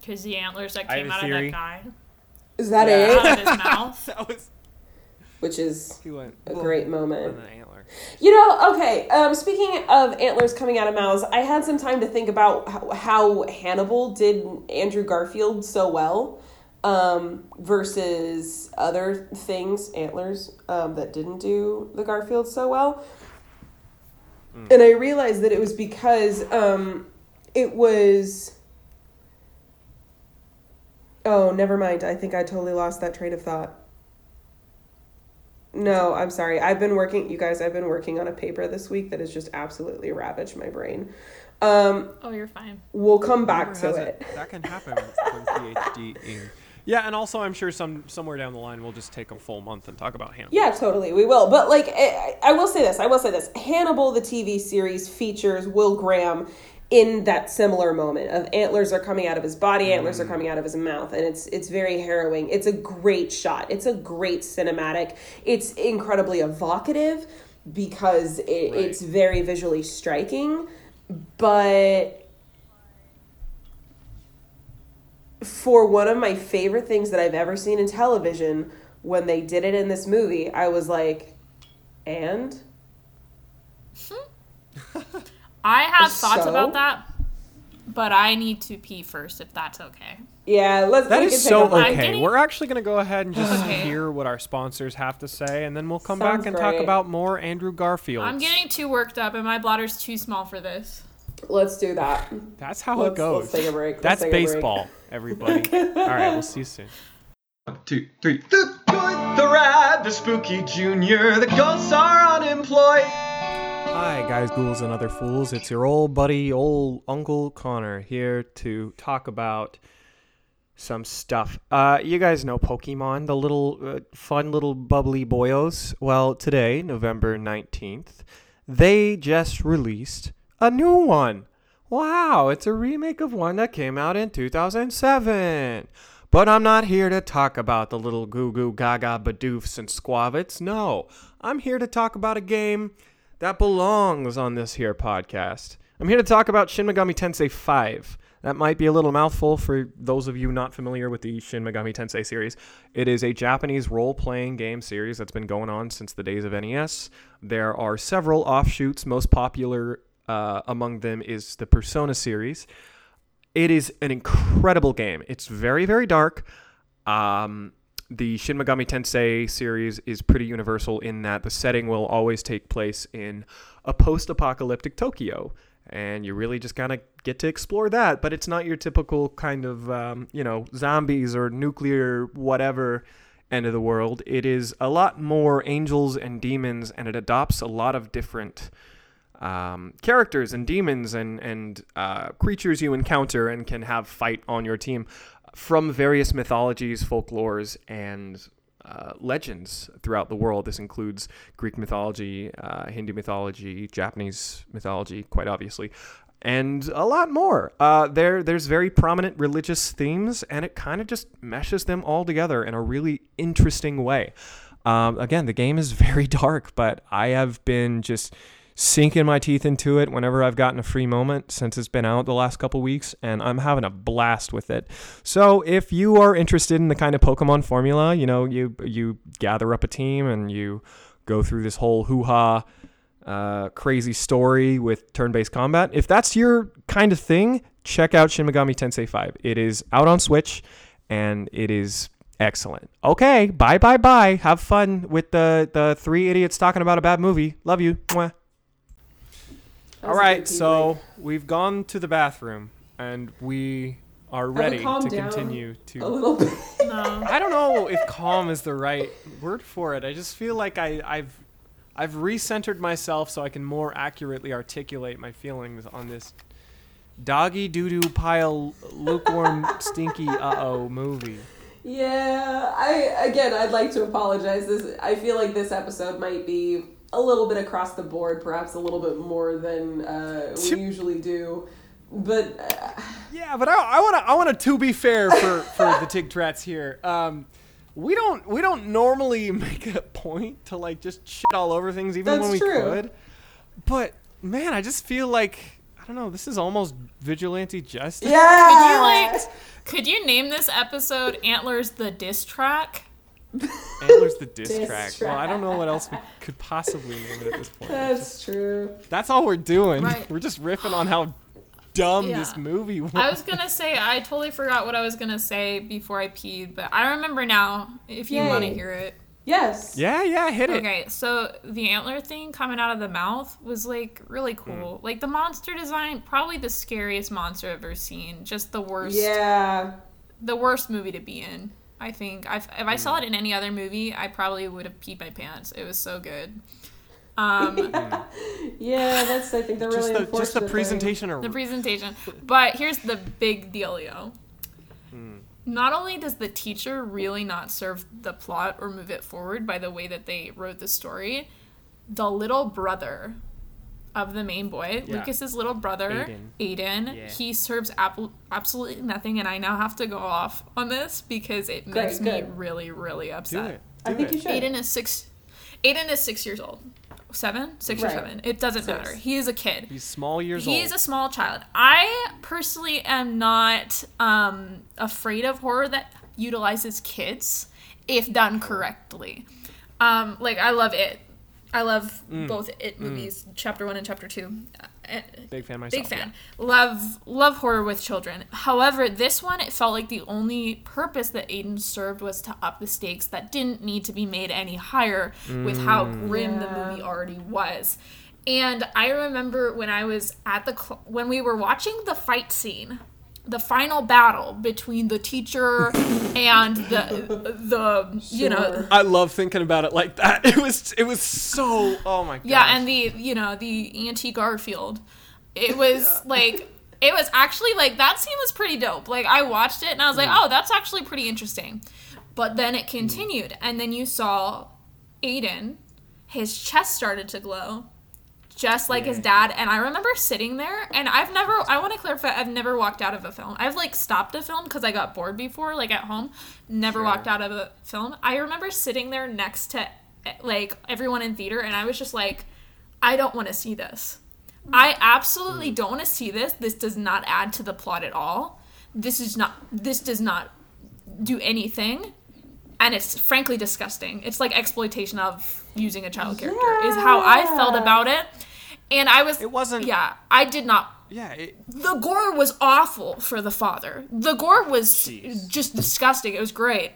Because the antlers that came a out of that guy. Is that Yeah. it? Out of his [laughs] mouth. that was Which is he went a "Whoa," great moment. You know, okay. Um, speaking of antlers coming out of mouths, I had some time to think about how, how Hannibal did Andrew Garfield so well um, versus other things, antlers, um, that didn't do the Garfield so well. And I realized that it was because um, it was. Oh, never mind. I think I totally lost that train of thought. No, I'm sorry. I've been working, you guys, I've been working on a paper this week that has just absolutely ravaged my brain. Um, Oh, you're fine. we'll come back Rumor to has it. That can happen with PhD. Yeah, and also I'm sure some somewhere down the line we'll just take a full month and talk about Hannibal. Yeah, totally. We will. But, like, I, I will say this. I will say this. Hannibal, the TV series, features Will Graham in that similar moment of antlers are coming out of his body, antlers are mm. coming out of his mouth, and it's it's very harrowing. It's a great shot. It's a great cinematic. It's incredibly evocative because it, it's very visually striking, but for one of my favorite things that I've ever seen in television, when they did it in this movie, I was like, and [laughs] I have thoughts So? about that, but I need to pee first if that's okay. yeah, let's. That we is can take so a break. I'm okay. getting- We're actually going to go ahead and just Okay. hear what our sponsors have to say, and then we'll come Sounds back and talk about more Andrew Garfield. I'm getting too worked up, and my bladder's too small for this. Let's do that. That's how Let's- it goes. let's take a break. Let's That's take a break. baseball, everybody. [laughs] All right, we'll see you soon. One, two, three. The good, the rad, the spooky junior, the ghosts are unemployed. Hi, guys, ghouls, and other fools. It's your old buddy, old Uncle Connor, here to talk about some stuff. Uh, you guys know Pokemon, the little uh, fun little bubbly boyos. Well, today, November 19th, they just released a new one. Wow, it's a remake of one that came out in 2007. But I'm not here to talk about the little goo goo gaga badoofs and squavets. No, I'm here to talk about a game that belongs on this here podcast. I'm here to talk about Shin Megami Tensei 5. That might be a little mouthful for those of you not familiar with the Shin Megami Tensei series. It is a Japanese role playing game series that's been going on since the days of NES. There are several offshoots. Most popular uh, among them is the Persona series. It is an incredible game. It's very, very dark. Um, the Shin Megami Tensei series is pretty universal in that the setting will always take place in a post apocalyptic Tokyo. And you really just kind of get to explore that. But it's not your typical kind of, um, you know, zombies or nuclear whatever end of the world. It is a lot more angels and demons, and it adopts a lot of different um, characters and demons and and uh, creatures you encounter and can have fight on your team from various mythologies, folklores, and uh, legends throughout the world. This includes Greek mythology, uh, Hindu mythology, Japanese mythology, quite obviously, and a lot more. Uh, there, there's very prominent religious themes, and it kind of just meshes them all together in a really interesting way. Um, again, the game is [laughs] very dark, but I have been just sinking my teeth into it whenever I've gotten a free moment since it's been out the last couple weeks, and I'm having a blast with it. So if you are interested in the kind of Pokemon formula, you know, you you gather up a team and you go through this whole hoo ha. Uh, crazy story with turn-based combat. If that's your kind of thing, check out Shin Megami Tensei 5. It is out on Switch, and it is excellent. Okay, bye bye bye. Have fun with the the three idiots talking about a bad movie. Love you. Mwah. That All was a right, good tea so break. we've gone to the bathroom and we are ready calm to down continue a to. little bit. No. [laughs] I don't know if calm is the right word for it. I just feel like I, I've I've recentered myself so I can more accurately articulate my feelings on this doggy doo doo pile lukewarm [laughs] stinky uh oh movie. Yeah, I again, I'd like to apologize. This I feel like this episode might be a little bit across the board, perhaps a little bit more than uh, we usually do. But uh, Yeah, but I want to I want to to be fair for for the Tig Trats here. Um, we don't we don't normally [laughs] make a point to like just shit all over things even That's when we true. could. But man, I just feel like I don't know. This is almost vigilante justice. yeah, Could you like? Could you name this episode "Antlers: The Diss Track"? Antlers the diss, Diss track. Well, I don't know what else we could possibly name it at this point. That's true. That's all we're doing. Right. We're just riffing on how dumb Yeah. this movie was. I was gonna say I totally forgot what I was gonna say before I peed, but I remember now. If you want to hear it. Yes. yeah, yeah, hit it. Okay, so the antler thing coming out of the mouth was like really hmm. cool. Like the monster design, probably the scariest monster I've ever seen. Just the worst, Yeah. the worst movie to be in. I think I've, if I saw it in any other movie, I probably would have peed my pants. It was so good. Um, [laughs] Yeah, that's I think the really Just the just the presentation. Or, the presentation. But here's the big dealio. Not only does the teacher really not serve the plot or move it forward by the way that they wrote the story, the little brother of the main boy, Yeah. Lucas's little brother, Aiden, Yeah. he serves ap- absolutely nothing, and I now have to go off on this because it Great, makes me good. really, really do upset. it. I think it. you should. Aiden is six. Aiden is six years old. Seven, six or seven. It doesn't Six. matter. He is a kid. He's small years He's old. He is a small child. I personally am not um, afraid of horror that utilizes kids if done correctly. Um, like I love it. I love Mm. both it movies, chapter one and chapter two. Uh, Big fan myself. Big fan. Love love horror with children. However, this one it felt like the only purpose that Aiden served was to up the stakes that didn't need to be made any higher with how grim the movie already was. And I remember when I was at the cl- when we were watching the fight scene, the final battle between the teacher [laughs] and the the you know I love thinking about it like that. [laughs] It was it was so oh my god. Yeah, and the you know the anti Garfield, it [laughs] was like it was actually like that scene was pretty dope. Like I watched it and I was like, mm. oh, that's actually pretty interesting. But then it mm. continued, and then you saw Aiden, his chest started to glow, just like his dad. And I remember sitting there, and I've never, I want to clarify, I've never walked out of a film. I've like stopped a film because I got bored before, like at home. Never Sure. walked out of a film. I remember sitting there next to eh, like everyone in theater, and I was just like, I don't want to see this. I absolutely mm. don't want to see this. This does not add to the plot at all. This is not. This does not do anything, and it's frankly disgusting. It's like exploitation of using a child character. Is how I felt about it, and I was. It wasn't- Yeah, I did not. yeah, it, The gore was awful for the father. The gore was Jeez. just disgusting. It was great.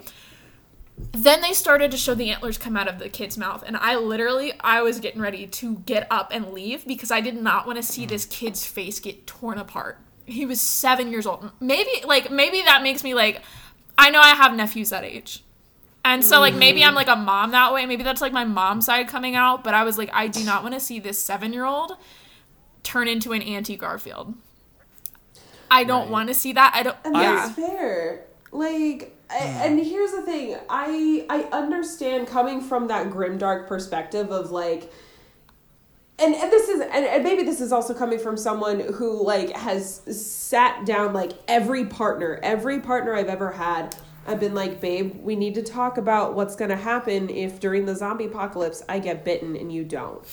Then they started to show the antlers come out of the kid's mouth, and I literally I was getting ready to get up and leave because I did not want to see this mm. kid's face get torn apart. He was seven years old. Maybe like maybe that makes me like I know I have nephews that age. And so like maybe I'm mm. like a mom that way. Maybe that's like my mom side coming out, but I was like I do not want to see this 7-year-old turn into an anti Garfield. I don't Right. want to see that. I don't And yeah. that's fair. Like, I, mm. and here's the thing: I I understand coming from that grim dark perspective of like, and and this is and, and maybe this is also coming from someone who like has sat down like every partner, every partner I've ever had. I've been like, babe, we need to talk about what's gonna happen if during the zombie apocalypse I get bitten and you don't.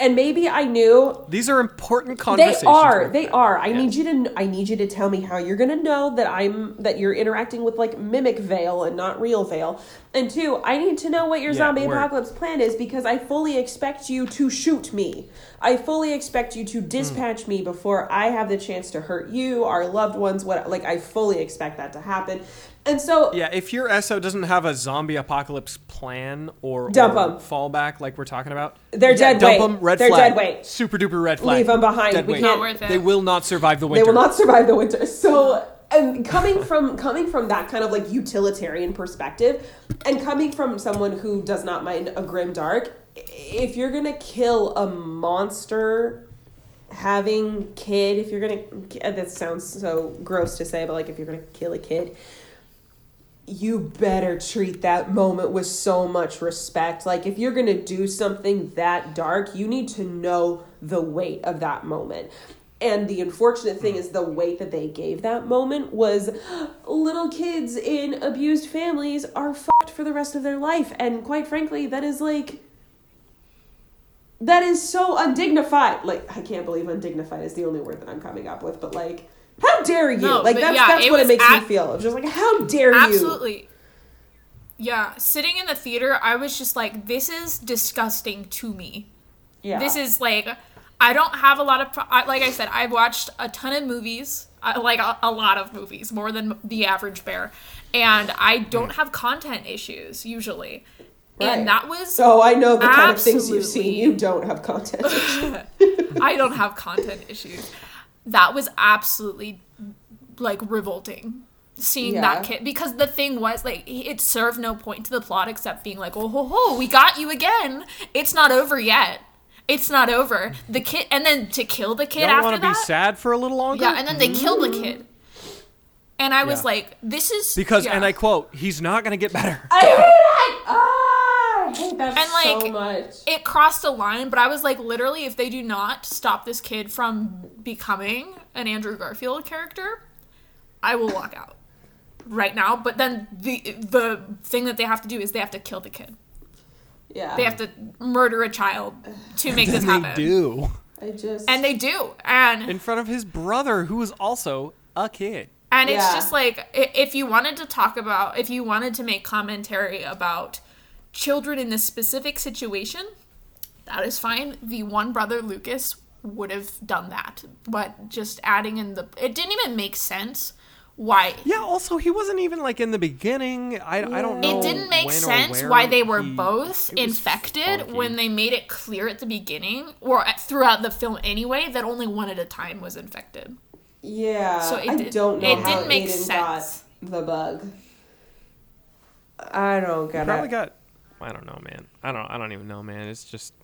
And maybe I knew these are important conversations. they are. They are. I Yeah. need you to. I need you to tell me how you're gonna know that I'm that you're interacting with like mimic Vale and not real Vale. And two, I need to know what your Yeah, zombie word. apocalypse plan is because I fully expect you to shoot me. I fully expect you to Hmm. dispatch me before I have the chance to hurt you, our loved ones. What like I fully expect that to happen. And so Yeah, if your SO doesn't have a zombie apocalypse plan or, Dump or 'em. fallback like we're talking about, They're yeah, dead Dump weight. them, red They're flag. dead weight. Super duper red flag. Leave 'em behind. Dead We weight. can't- Not worth it. They will not survive the winter. they will not survive the winter. So [laughs] and coming from coming from that kind of like utilitarian perspective and coming from someone who does not mind a grim dark, if you're gonna kill a monster having kid, if you're gonna that sounds so gross to say, but like if you're gonna kill a kid, you better treat that moment with so much respect. Like, if you're gonna do something that dark, you need to know the weight of that moment. And the unfortunate thing is, the weight that they gave that moment was little kids in abused families are fucked for the rest of their life. And quite frankly, that is like, that is so undignified. Like, I can't believe undignified is the only word that I'm coming up with, but like, how dare you? No, like, that's, yeah, that's what it makes ab- me feel. It's just like, how dare you? Absolutely. Yeah, sitting in the theater, I was just like, this is disgusting to me. Yeah. This is like, I don't have a lot of, pro- I- like I said, I've watched a ton of movies, uh, like a, a lot of movies, more than the average bear. And I don't have content issues usually. Right. And that was, So I know the kind of things you've seen. You don't have content. [laughs] I don't have content issues. That was absolutely like revolting seeing Yeah. that kid because the thing was like it served no point to the plot except being like oh ho ho we got you again it's not over yet it's not over the kid and then to kill the kid You don't after want to be sad for a little longer? yeah and then they killed the kid and I was Yeah. like this is because, yeah. and I quote, he's not going to get better. I hate it! Ah, I hate that And, so like, much. it crossed a line, but I was like, literally, if they do not stop this kid from becoming an Andrew Garfield character, I will walk out right now. But then the the thing that they have to do is they have to kill the kid. Yeah. They have to murder a child to make this happen. [laughs] they happen. do. I just. And they do. And In front of his brother, who is also a kid. And it's Yeah. just like if you wanted to talk about, if you wanted to make commentary about children in this specific situation, that is fine. The one brother Lucas would have done that, but just adding in the, it didn't even make sense. Why? Yeah, also, he wasn't even like in the beginning. I, I don't know. It didn't make sense why they were he- both infected funky. when they made it clear at the beginning or throughout the film anyway that only one at a time was infected. yeah. So it I did- don't know it how didn't make Aiden sense. got the bug. I don't get Probably it. Probably got. I don't know, man. I don't. I don't even know, man. It's just.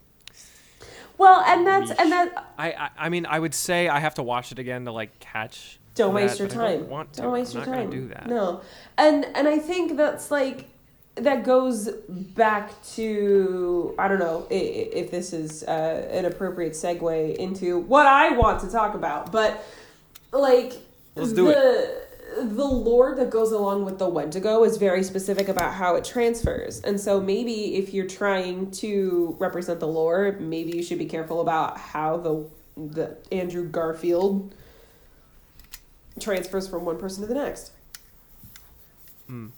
well, and that's and that. I, I. I mean, I would say I have to watch it again to like catch. Don't that, waste your time. don't want to. Don't waste I'm your time. Do that. No, and and I think that's like that goes back to I don't know if this is uh, an appropriate segue into what I want to talk about, but like Let's do the the lore that goes along with the Wendigo is very specific about how it transfers, and so maybe if you're trying to represent the lore, maybe you should be careful about how the the Andrew Garfield transfers from one person to the next. Hmm.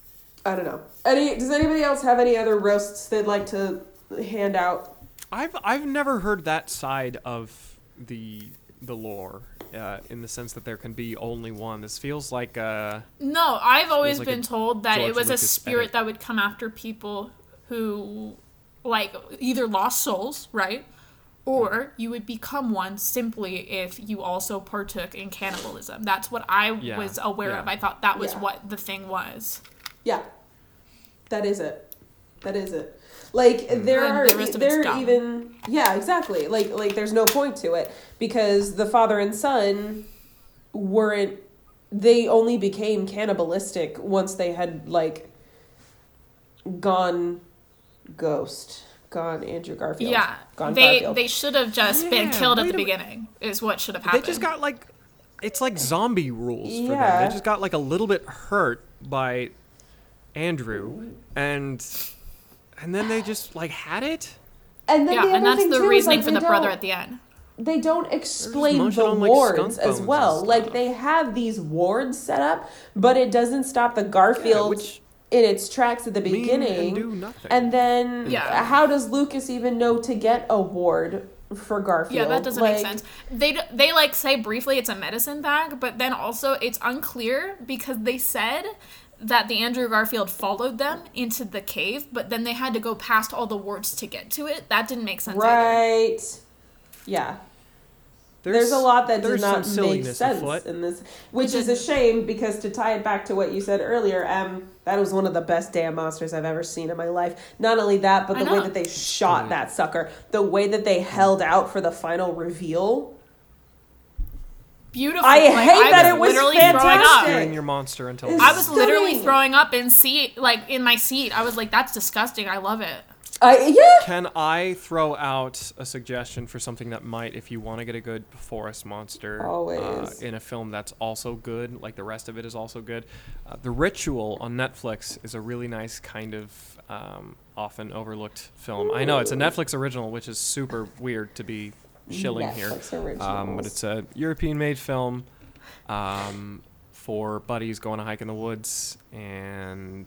I don't know. Any does anybody else have any other roasts they'd like to hand out? I've I've never heard that side of the the lore. Uh, in the sense that there can be only one. This feels like uh No, I've always like been told that George it was a spirit edit. that would come after people who, like, either lost souls, right? Or you would become one simply if you also partook in cannibalism. That's what I Yeah, was aware yeah. of. I thought that was Yeah. what the thing was. Yeah, that is it. That is it. Like Hmm. there And are the rest of it's there dumb. even yeah exactly like like there's no point to it because the father and son weren't they only became cannibalistic once they had like gone ghost gone Andrew Garfield Yeah, gone they Garfield. they should have just been killed at the a mi- beginning. Is what should have happened. they just got like it's like zombie rules for them. Yeah. They just got like a little bit hurt by Andrew and and then they just like had it. and then yeah, the and that's thing the too is, reasoning like, for the brother at the end. they don't explain the on, like, wards as well. Like they have these wards set up, but it doesn't stop the Garfield which in its tracks at the beginning. and do nothing. And then, Yeah. how does Lucas even know to get a ward for Garfield? Yeah, that doesn't Like, make sense. They they like say briefly it's a medicine bag, but then also it's unclear because they said that the Andrew Garfield followed them into the cave, but then they had to go past all the wards to get to it. That didn't make sense either. Right. Yeah. There's, a lot that does not make sense afoot. in this, which is a shame because to tie it back to what you said earlier, um, that was one of the best damn monsters I've ever seen in my life. Not only that, but the way that they shot that sucker, the way that they held out for the final reveal. Beautiful. I Like, hate that was it was literally throwing up. fantastic. Fearing your monster until It's- I was literally throwing up in seat, like in my seat. I was like, "That's disgusting. I love it." I yeah. Can I throw out a suggestion for something that might, if you want to get a good forest monster, Always. Uh, in a film that's also good, like the rest of it is also good? Uh, the Ritual on Netflix is a really nice kind of um, often overlooked film. I know it's a Netflix original, which is super weird to be shilling here. Netflix Um, but it's a European-made film um, for buddies going to hike in the woods, and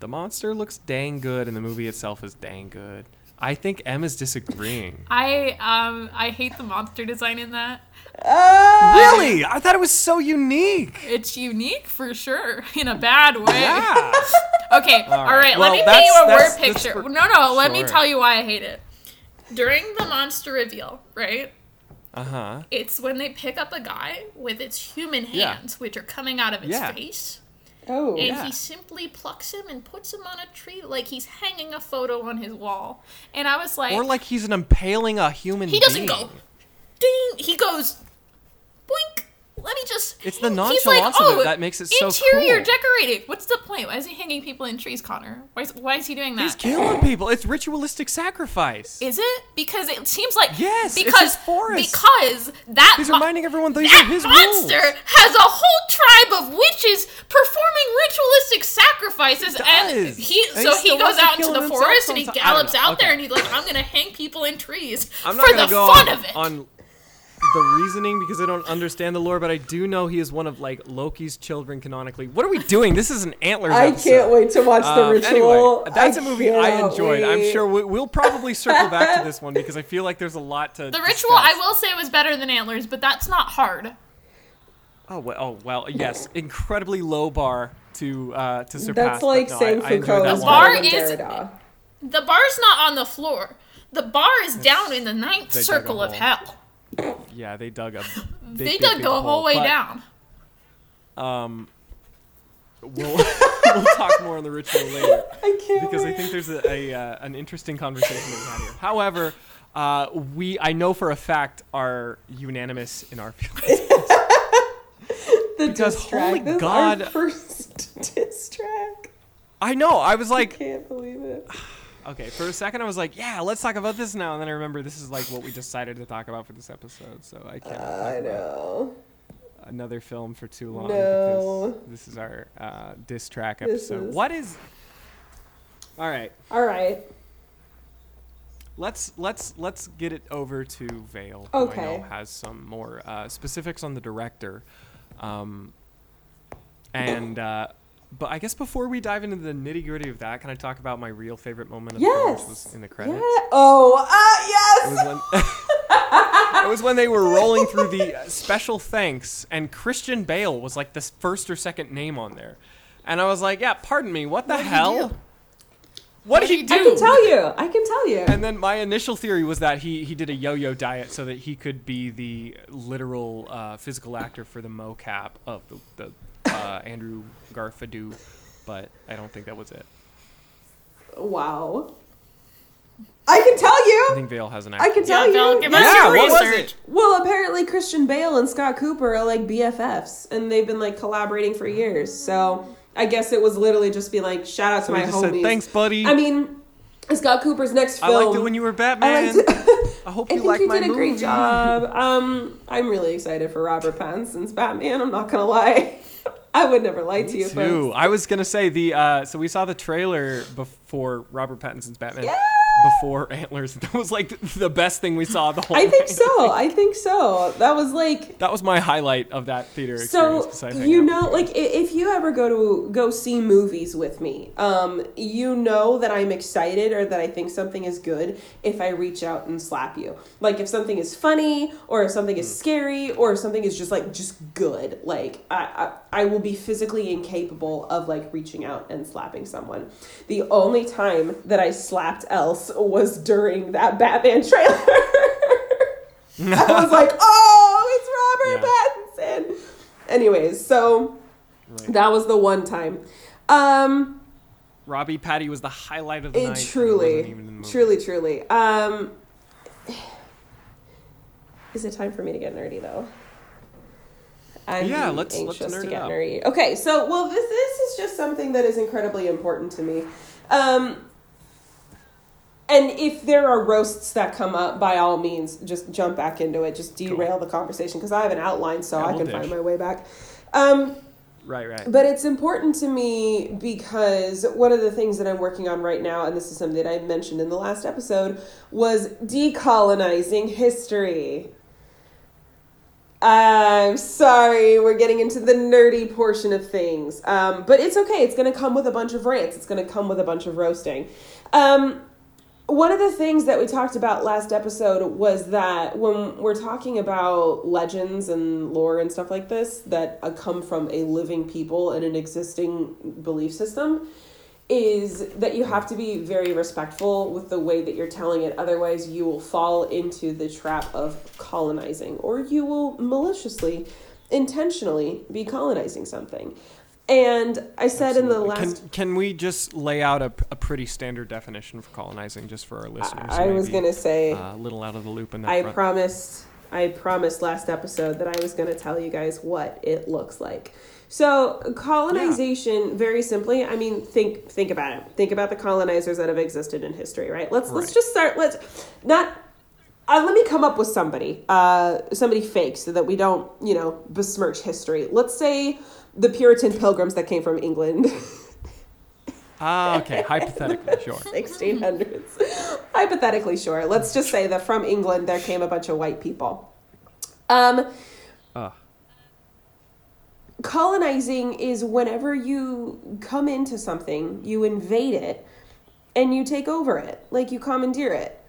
the monster looks dang good, and the movie itself is dang good. I think Em is disagreeing. [laughs] I um I hate the monster design in that. Uh, really? I thought it was so unique. It's unique for sure [laughs] in a bad way. Yeah. [laughs] Okay, all right. right. Well, let me paint you a word picture. for- no, no. Let me tell you why I hate it. During the monster reveal, right? Uh huh. It's when they pick up a guy with its human Yeah. hands, which are coming out of its Yeah. face, oh. and Yeah. he simply plucks him and puts him on a tree like he's hanging a photo on his wall. And I was like, Or like he's an impaling a human. he doesn't being. go ding. He goes boink. Let me just. It's the nonchalance of it oh, that makes it so Interior cool." decorating. What's the point? Why is he hanging people in trees, Connor? Why is, why is he doing that? He's killing people. It's ritualistic sacrifice. Is it? Because it seems like Yes, because forest. because that He's reminding everyone these that his monster rules. has a whole tribe of witches performing ritualistic sacrifices, and he And so he still goes out into the forest and he someti- I don't gallops out there and he's like, I'm gonna hang people in trees I'm for the fun of it. on the reasoning because I don't understand the lore, but I do know he is one of like Loki's children canonically. What are we doing? This is an antlers. I episode. can't wait to watch the Um, ritual. Anyway, that's I a movie I cannot enjoyed. I'm wait. sure we, we'll probably circle back to this [laughs] one because I feel like there's a lot to. the discuss. ritual, I will say, was better than Antlers, but that's not hard. Oh well, oh well, yes, incredibly low bar to uh, to surpass. That's like but no, saying I, I enjoyed Foucault that is bar is- The bar's not on the floor. The bar is down in the ninth They dug a circle of hole. hell. Yeah, they dug a. [laughs] Big, They big, dug big the whole hole, way but, down. Um, we'll [laughs] we'll talk more on the ritual later. [laughs] I can't because I think there's a, a uh, an interesting conversation to be had here. However, uh, we I know for a fact are unanimous in our feelings. the because diss track. holy This God- our first diss track. I know. I was like, I can't believe it. Okay, for a second I was like, yeah, let's talk about this now, and then I remember this is like what we decided to talk about for this episode, so I can't. I know. Another film for too long. No. This is our uh, diss track episode. is- What is? All right. All right. Let's let's let's get it over to Vale, who I Okay. know has some more uh, specifics on the director, um, and uh, but I guess before we dive into the nitty gritty of that, can I talk about my real favorite moment of the film, which was in the Yeah. credits? Oh, ah, It yes. was when [laughs] it was when they were rolling through the uh, special thanks, and Christian Bale was like the first or second name on there, and I was like, yeah, pardon me, what the What did hell? What did he do? I can tell you. I can tell you. And then my initial theory was that he, he did a yo-yo diet so that he could be the literal uh, physical actor for the mocap of the, the uh, Andrew Garfadou, but I don't think that was it. wow. I can tell you. I you. think Vale has an I can tell Yeah, Val, you. give Yeah. us Yeah, your what was it? Well, apparently Christian Bale and Scott Cooper are like BFFs, and they've been like collaborating for years. So I guess it was literally just be like, shout out to So my he just homies. said, "Thanks, buddy. I mean, Scott Cooper's next film. I film. liked it when you were I Batman. liked [laughs] I hope I you think like you my did a great job. Um, I'm really excited for Robert Pattinson's Batman. I'm not gonna lie. [laughs] I would never lie to you, Too. folks. I was gonna say the uh, so we saw the trailer before Robert Pattinson's Batman. Yeah. Before Antlers, [laughs] that was like the best thing we saw the whole. I think night. so. I think so. That was like That was my highlight of that theater experience. so you know like if you ever go to go see movies with me um you know that i'm excited or that i think something is good if i reach out and slap you like if something is funny or if something Hmm. is scary or if something is just like just good like i i, I will be physically incapable of like reaching out and slapping someone the only time that i slapped else was during that batman trailer I was like, [laughs] oh, it's Robert Pattinson. Anyways, so Right. that was the one time. Um, Robbie Patty was the highlight of the night. and he wasn't truly, truly, truly. Um, is it time for me to get nerdy though? I'm Yeah, let's- let's anxious nerd to get nerdy. Okay, so well, this this is just something that is incredibly important to me. Um, and if there are roasts that come up, by all means, just jump back into it. Just derail the conversation because I have an outline, so Yeah, I can dish. find my way back. Um, Right, right. but it's important to me because one of the things that I'm working on right now, and this is something that I mentioned in the last episode, was decolonizing history. I'm sorry, we're getting into the nerdy portion of things. Um, but it's okay. It's going to come with a bunch of rants, it's going to come with a bunch of roasting. Um, one of the things that we talked about last episode was that when we're talking about legends and lore and stuff like this that uh, come from a living people and an existing belief system, is that you have to be very respectful with the way that you're telling it. Otherwise, you will fall into the trap of colonizing, or you will maliciously, intentionally be colonizing something. And I said in the last Can, can we just lay out a, a pretty standard definition for colonizing just for our listeners? who I was gonna say uh, a little out of the loop in that I front? promised I promised last episode that I was gonna tell you guys what it looks like. So colonization, very simply, I mean think think about it. Think about the colonizers that have existed in history, right? Let's let's just start let's not uh, let me come up with somebody, uh, somebody fake, so that we don't, you know, besmirch history. Let's say the Puritan pilgrims that came from England. Ah, okay. Hypothetically, sure. [laughs] 1600s. Hypothetically, sure. Let's just say that from England there came a bunch of white people. Um, Uh, colonizing is whenever you come into something, you invade it, and you take over it, like you commandeer it.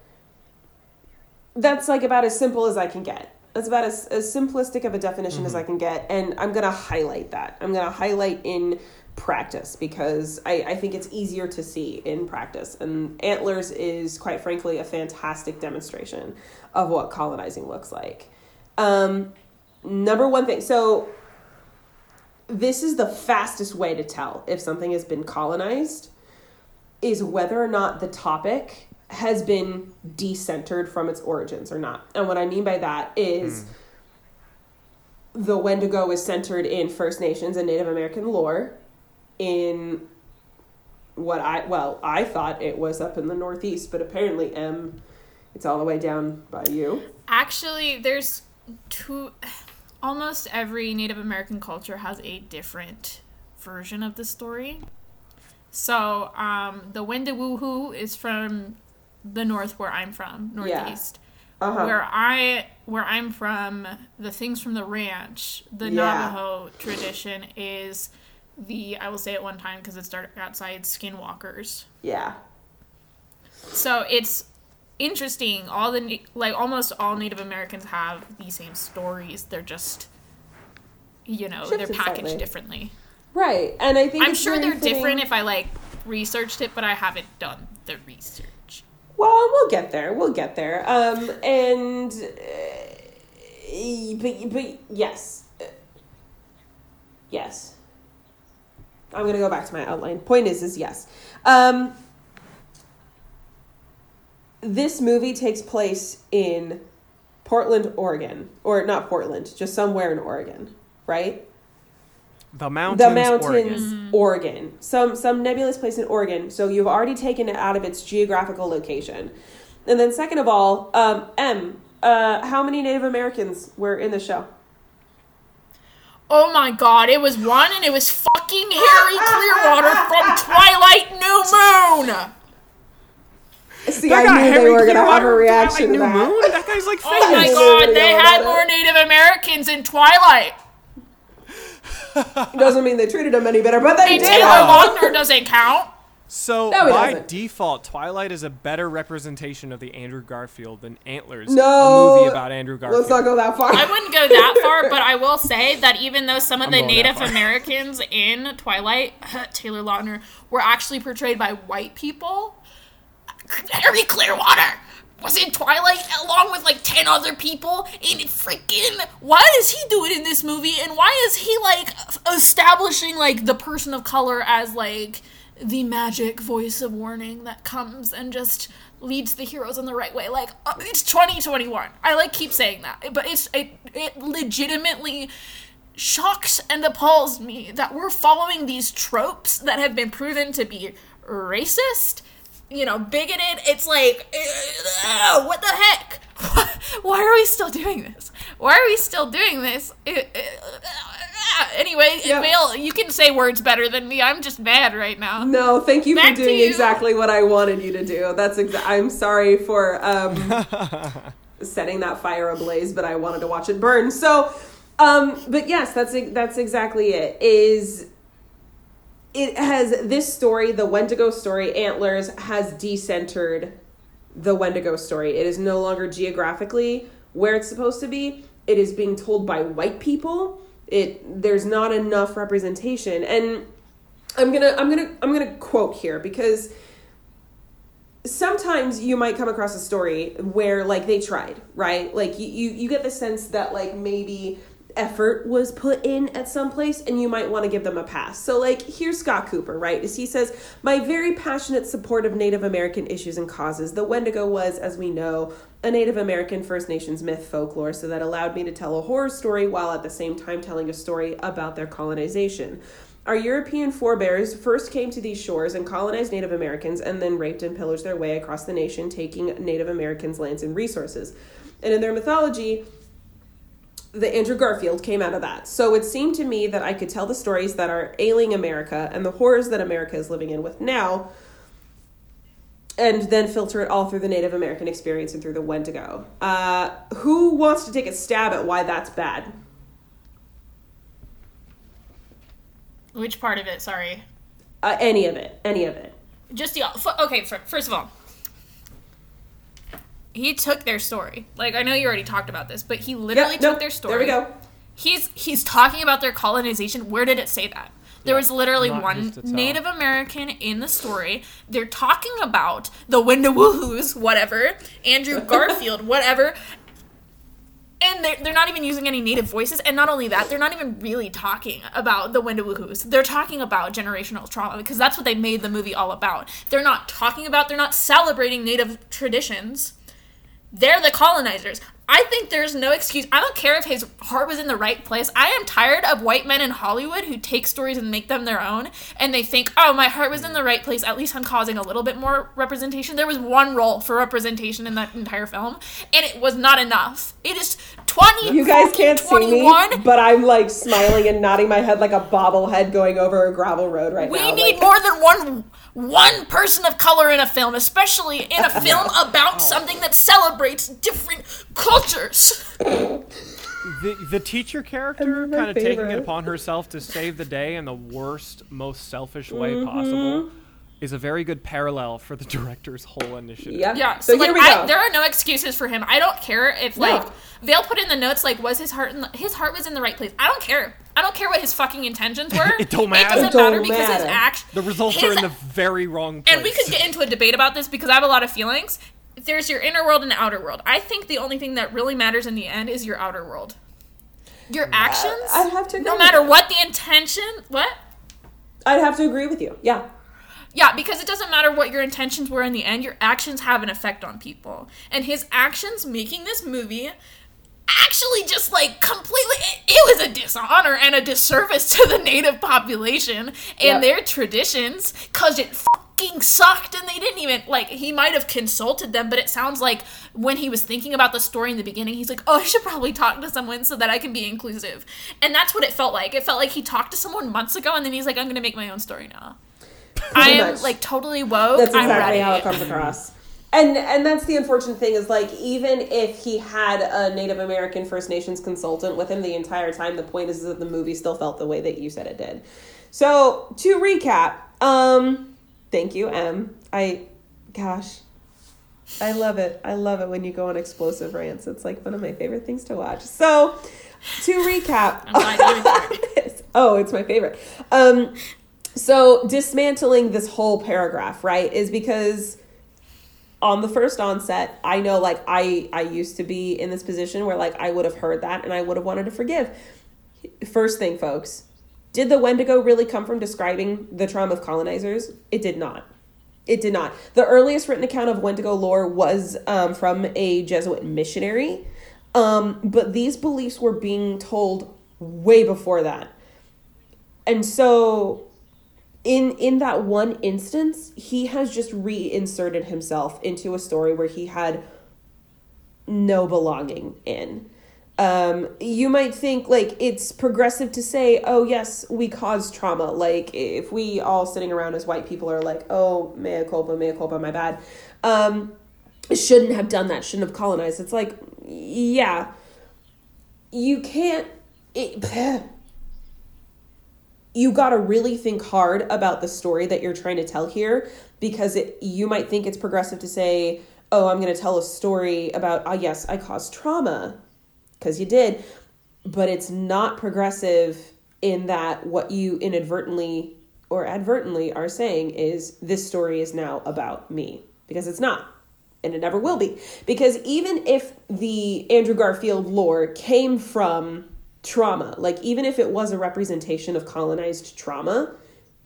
That's like about as simple as I can get. That's about as, as simplistic of a definition as I can get, and I'm gonna highlight that. I'm gonna highlight in practice because I, I think it's easier to see in practice. And Antlers is, quite frankly, a fantastic demonstration of what colonizing looks like. Um, number one thing, so this is the fastest way to tell if something has been colonized is whether or not the topic has been decentered from its origins or not. And what I mean by that is the Wendigo is centered in First Nations and Native American lore in what I well, I thought it was up in the northeast, but apparently Em it's all the way down by you. Actually, there's two. Almost every Native American culture has a different version of the story. So, um, the Wendiwoohoo is from the north where I'm from, Yeah. northeast. Uh-huh. Where I where I'm from, the things from the ranch, the Yeah. Navajo tradition is the I will say it one time because it started outside skinwalkers. yeah. So it's interesting. All the like almost all Native Americans have the same stories. They're just you know they're packaged slightly. differently. Right. And I think I'm sure they're different if I like researched it, but I haven't done the research. Well, we'll get there. We'll get there. Um, and uh, but but yes, Uh, yes. I'm gonna go back to my outline. Point is, is yes. Um, this movie takes place in Portland, Oregon, or not Portland, just somewhere in Oregon, right? The mountains. the mountains Oregon. Oregon. some some nebulous place in Oregon so you've already taken it out of its geographical location and then second of all um, Em uh, how many Native Americans were in the show Oh my god, it was one and it was fucking Harry Clearwater from Twilight New Moon! see That I guy, knew they were gonna have a reaction Twilight to New that Moon? That guy's like Oh my god, they had more it. Native Americans in Twilight! Doesn't mean they treated him any better but they And did Taylor Lautner doesn't count. So No, by doesn't. default, Twilight is a better representation of the Andrew Garfield than Antlers, No, a movie about Andrew Garfield. let's not go that far I wouldn't go that [laughs] far, but I will say that even though some of I'm the Native. Americans in Twilight, [laughs] Taylor Lautner, were actually portrayed by white people, Harry Clearwater was in Twilight along with like 10 other people? And it freaking why is he doing in this movie? And why is he like establishing like the person of color as like the magic voice of warning that comes and just leads the heroes in the right way? Like uh, it's 2021 i like keep saying that. But it's it, it legitimately shocks and appalls me that we're following these tropes that have been proven to be racist, you know, bigoted. It's like, uh, what the heck? [laughs] Why are we still doing this? Why are we still doing this? Anyway, Yeah. Vale, you can say words better than me. I'm just mad right now. No, thank you Back for doing you. exactly what I wanted you to do. That's exa- I'm sorry for um, [laughs] setting that fire ablaze, but I wanted to watch it burn. So, um, but yes, that's that's exactly it. Is it has this story, the Wendigo story, Antlers, has decentered the Wendigo story. It is no longer geographically where it's supposed to be. It is being told by white people. It there's not enough representation, and I'm gonna I'm gonna I'm gonna quote here because sometimes you might come across a story where like they tried right like you you, you get the sense that like maybe effort was put in at some place and you might want to give them a pass. So like here's scott cooper right? As he says my very passionate support of native american issues and causes the wendigo was as we know a native american first nations myth folklore so that allowed me to tell a horror story while at the same time telling a story about their colonization. Our European forebears first came to these shores and colonized Native Americans and then raped and pillaged their way across the nation, taking Native Americans' lands and resources. And in their mythology, the Andrew Garfield came out of that. So it seemed to me that I could tell the stories that are ailing America and the horrors that America is living in with now, and then filter it all through the Native American experience and through the Wendigo. Uh, who wants to take a stab at why that's bad? Which part of it? Sorry. Uh, any of it. Any of it. Just the okay. First of all, he took their story. Like I know you already talked about this, but he literally Yep, took nope, their story. There we go. He's he's talking about their colonization. Where did it say that? There was literally not one just to tell. Native American in the story. They're talking about the Windowoohoos, whatever, Andrew [laughs] Garfield, whatever. And they're, they're not even using any native voices. And not only that, they're not even really talking about the Windowoohoos. They're talking about generational trauma because that's what they made the movie all about. They're not talking about, they're not celebrating native traditions. They're the colonizers. I think there's no excuse. I don't care if his heart was in the right place. I am tired of white men in Hollywood who take stories and make them their own, and they think, oh, my heart was in the right place. At least I'm causing a little bit more representation. There was one role for representation in that entire film, and it was not enough. It is 20. You guys can't see me, 21. but I'm like smiling and nodding my head like a bobblehead going over a gravel road right We now. We need like, more than one one person of color in a film, especially in a [laughs] film about something that celebrates different cultures. the the teacher character kind of taking it upon herself to save the day in the worst, most selfish way Mm-hmm. possible is a very good parallel for the [laughs] director's whole initiative. Yeah. Yeah, So, so, here like we go. I, there are no excuses for him. I don't care if No. like Vale put in the notes like was his heart in the, his heart was in the right place. I don't care. I don't care what his fucking intentions [laughs] were. It don't matter. It doesn't It don't matter because his matter. act The results his- are in the very wrong place. and we could get into a debate about this because I have a lot of feelings. There's your inner world and outer world. I think the only thing that really matters in the end is your outer world. Your actions, I'd have to agree no matter that. what the intention, what? I'd have to agree with you. Yeah. Yeah, because it doesn't matter what your intentions were in the end, your actions have an effect on people. And his actions making this movie actually just like completely it, it was a dishonor and a disservice to the native population Yep. and their traditions cuz it fucking sucked and they didn't even like he might have consulted them but it sounds like when he was thinking about the story in the beginning he's like oh I should probably talk to someone so that I can be inclusive. And that's what it felt like. It felt like he talked to someone months ago and then he's like I'm going to make my own story now. [laughs] I am like totally woke. That's I'm exactly ready. how it comes across. And and that's the unfortunate thing is like even if he had a Native American First Nations consultant with him the entire time, the point is that the movie still felt the way that you said it did. So to recap, um, thank you, Em. I, gosh, I love it. I love it when you go on explosive rants. It's like one of my favorite things to watch. So to recap, I'm glad you enjoyed it. oh, it's my favorite. Um, so dismantling this whole paragraph, right, is because on the first onset, I know like I I used to be in this position where like I would have heard that and I would have wanted to forgive. First thing, folks, did the Wendigo really come from describing the trauma of colonizers? It did not. It did not. The earliest written account of Wendigo lore was um, from a Jesuit missionary, um, but these beliefs were being told way before that. And so in in that one instance, he has just reinserted himself into a story where he had no belonging in. Um, you might think like it's progressive to say, oh yes, we cause trauma. Like if we all sitting around as white people are like, oh mea culpa, mea culpa, my bad. Um, shouldn't have done that. Shouldn't have colonized. It's like, yeah, you can't. It, [sighs] you got to really think hard about the story that you're trying to tell here because it, you might think it's progressive to say, oh, I'm going to tell a story about, ah, oh, yes, I caused trauma because you did, but it's not progressive in that what you inadvertently or advertently are saying is this story is now about me because it's not and it never will be because even if the Andrew Garfield lore came from trauma like even if it was a representation of colonized trauma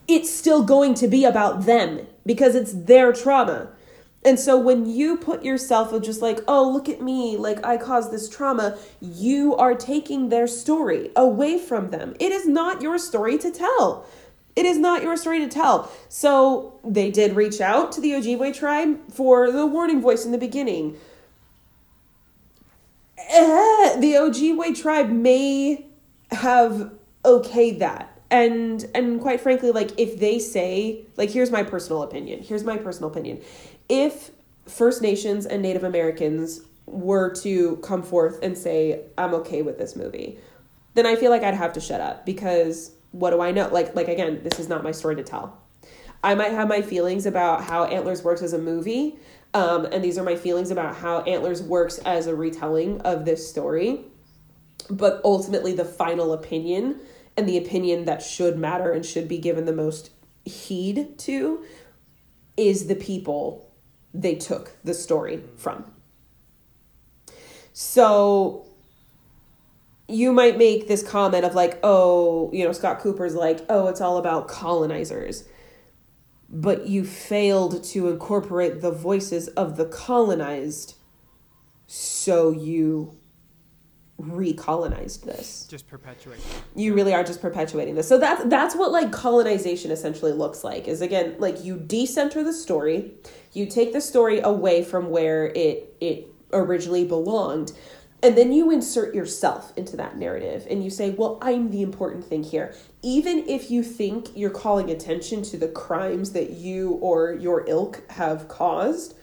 it's still going to be about them because it's their trauma and so when you put yourself of just like, oh, look at me, like I caused this trauma, you are taking their story away from them. It is not your story to tell. It is not your story to tell. So they did reach out to the Ojibwe tribe for the warning voice in the beginning. Eh, the Ojibwe tribe may have okayed that. And and quite frankly, like if they say, like here's my personal opinion. Here's my personal opinion if First Nations and Native Americans were to come forth and say, I'm okay with this movie, then I feel like I'd have to shut up because what do I know? Like, like again, this is not my story to tell. I might have my feelings about how Antlers works as a movie, um, and these are my feelings about how Antlers works as a retelling of this story. But ultimately, the final opinion and the opinion that should matter and should be given the most heed to is the people they took the story from. So you might make this comment of like, oh, you know, Scott Cooper's like, oh, it's all about colonizers. But you failed to incorporate the voices of the colonized, so you recolonized this. Just perpetuate. You really are just perpetuating this. So that's that's what like colonization essentially looks like. Is again like you decenter the story, you take the story away from where it it originally belonged, and then you insert yourself into that narrative and you say, "Well, I'm the important thing here." Even if you think you're calling attention to the crimes that you or your ilk have caused,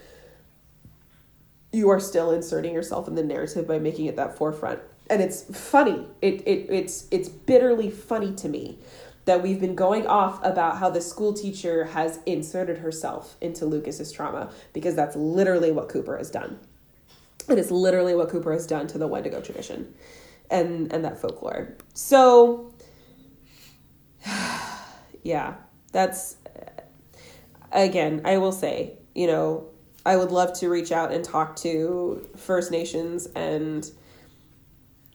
you are still inserting yourself in the narrative by making it that forefront. And it's funny. It, it it's it's bitterly funny to me that we've been going off about how the school teacher has inserted herself into lucas's trauma because that's literally what cooper has done it is literally what cooper has done to the wendigo tradition and and that folklore so [sighs] yeah that's again i will say you know I would love to reach out and talk to First Nations and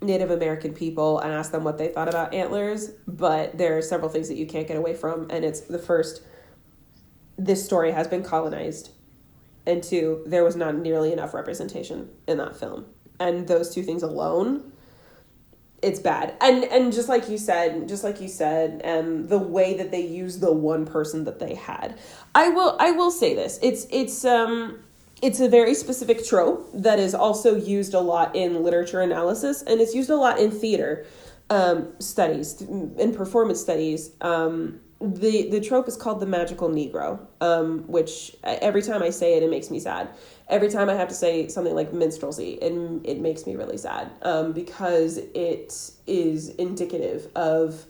Native American people and ask them what they thought about antlers, but there are several things that you can't get away from. And it's the first, this story has been colonized. And two, there was not nearly enough representation in that film. And those two things alone, it's bad. And and just like you said, just like you said, um, the way that they use the one person that they had. I will I will say this. It's it's um it's a very specific trope that is also used a lot in literature analysis and it's used a lot in theater um, studies in performance studies um, the the trope is called the magical negro um, which every time i say it it makes me sad every time i have to say something like minstrelsy it, it makes me really sad um, because it is indicative of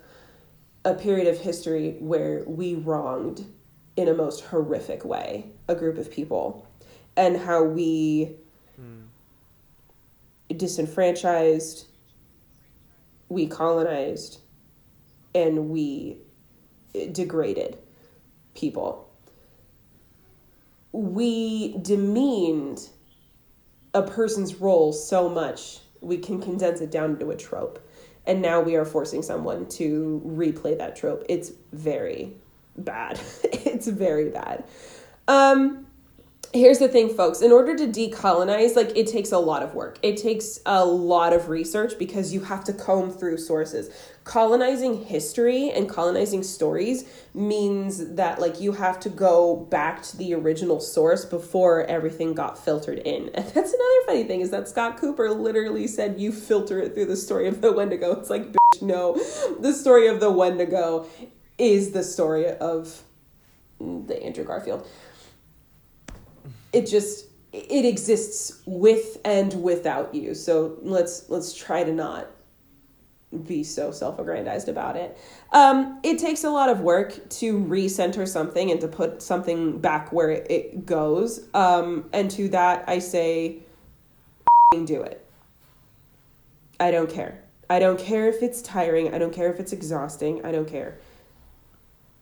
a period of history where we wronged in a most horrific way a group of people and how we mm. disenfranchised, we colonized, and we degraded people. We demeaned a person's role so much, we can condense it down into a trope. And now we are forcing someone to replay that trope. It's very bad. [laughs] it's very bad. Um, here's the thing folks. In order to decolonize like it takes a lot of work. It takes a lot of research because you have to comb through sources. Colonizing history and colonizing stories means that like you have to go back to the original source before everything got filtered in. And that's another funny thing is that scott cooper literally said you filter it through the story of the wendigo. It's like bitch no. The story of the wendigo is the story of the andrew garfield it just it exists with and without you. So let's let's try to not be so self-aggrandized about it. Um, it takes a lot of work to recenter something and to put something back where it, goes. Um, and to that i say do it. I don't care. I don't care if it's tiring. I don't care if it's exhausting. I don't care.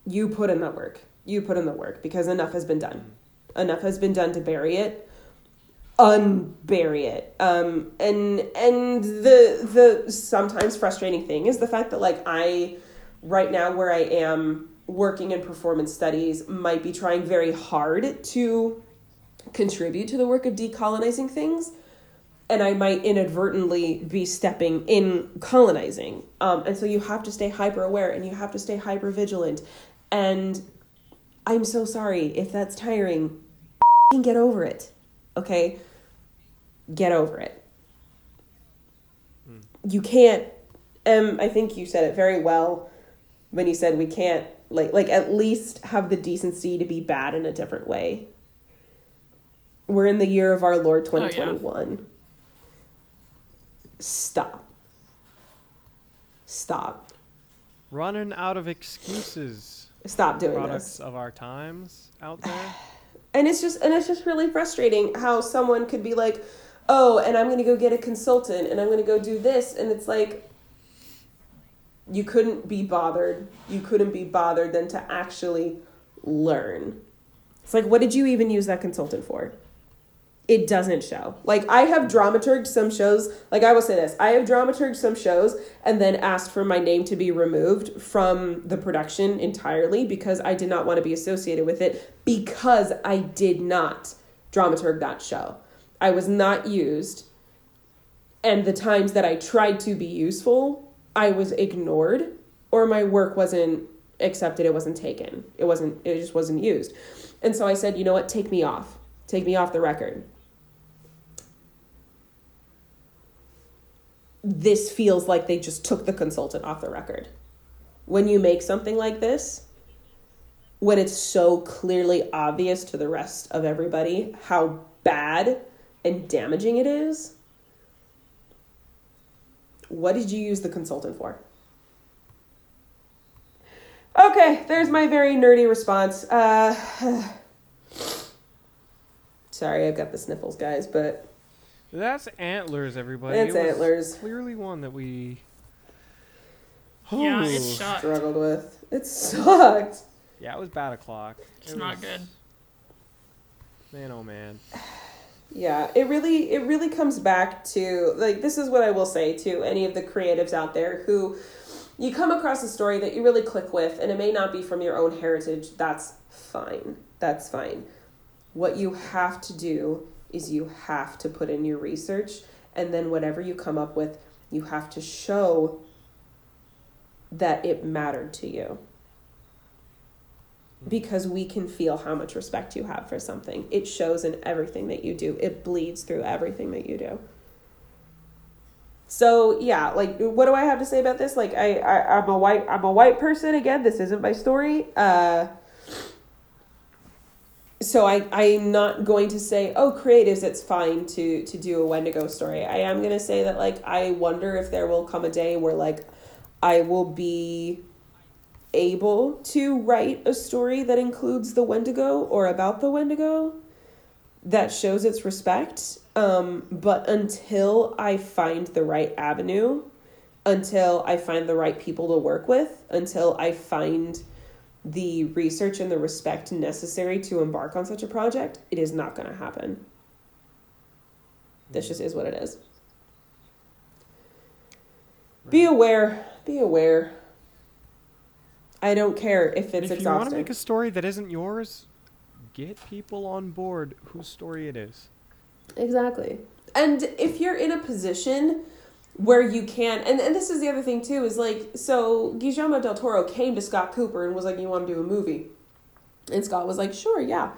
You put in that work. You put in the work because enough has been done enough has been done to bury it. Unbury it. Um and and the the sometimes frustrating thing is the fact that like i right now where i am working in performance studies might be trying very hard to contribute to the work of decolonizing things and i might inadvertently be stepping in colonizing. Um, and so you have to stay hyper aware and you have to stay hyper vigilant. And i'm so sorry if that's tiring get over it. Okay? Get over it. You can't um I think you said it very well when you said we can't like like at least have the decency to be bad in a different way. We're in the year of our Lord 2021. Stop. Stop. Running out of excuses. Stop doing Products this. of our times out there. [sighs] [sighs] [sighs] and it's just and it's just really frustrating how someone could be like oh and i'm going to go get a consultant and i'm going to go do this and it's like you couldn't be bothered. You couldn't be bothered than to actually learn. It's like what did you even use that consultant for it doesn't show. Like i have dramaturged some shows like i will say this i have dramaturged some shows and then asked for my name to be removed from the production entirely because i did not want to be associated with it because i did not dramaturg that show. I was not used and the times that i tried to be useful i was ignored or my work wasn't accepted it wasn't taken it wasn't it just wasn't used. And so i said you know what? Take me off. Take me off the record this feels like they just took the consultant off the record. When you make something like this, when it's so clearly obvious to the rest of everybody how bad and damaging it is, what did you use the consultant for? Okay, there's my very nerdy response. Uh, [sighs] sorry, I've got the sniffles, guys, but That's antlers, everybody. It's It was antlers. Clearly one that we. Yeah, Ooh. it's struggled with. It sucked. Yeah, it was bad o'clock. It's It not was- good. Man, oh man. Yeah, it really it really comes back to like this is what I will say to any of the creatives out there who you come across a story that you really click with and it may not be from your own heritage, that's fine. That's fine. What you have to do is you have to put in your research and then whatever you come up with, you have to show that it mattered to you because we can feel how much respect you have for something. It shows in everything that you do. It bleeds through everything that you do. So yeah, like what do I have to say about this? Like I, I I'm a white I'm a white person again. This isn't my story. Uh so I I'm not going to say oh creatives it's fine to to do a Wendigo story. I am going to say that like I wonder if there will come a day where like I will be able to write a story that includes the Wendigo or about the Wendigo that shows its respect. Um, but until I find the right avenue, until I find the right people to work with, until I find the research and the respect necessary to embark on such a project, it is not going to happen. This just is what it is. Be aware. Be aware. I don't care if it's if you want to make a story that isn't yours, get people on board whose story it is. Exactly. And if you're in a position where you can, and, and this is the other thing too, is like, so Guillermo del Toro came to Scott Cooper and was like, You want to do a movie? And Scott was like, Sure, yeah.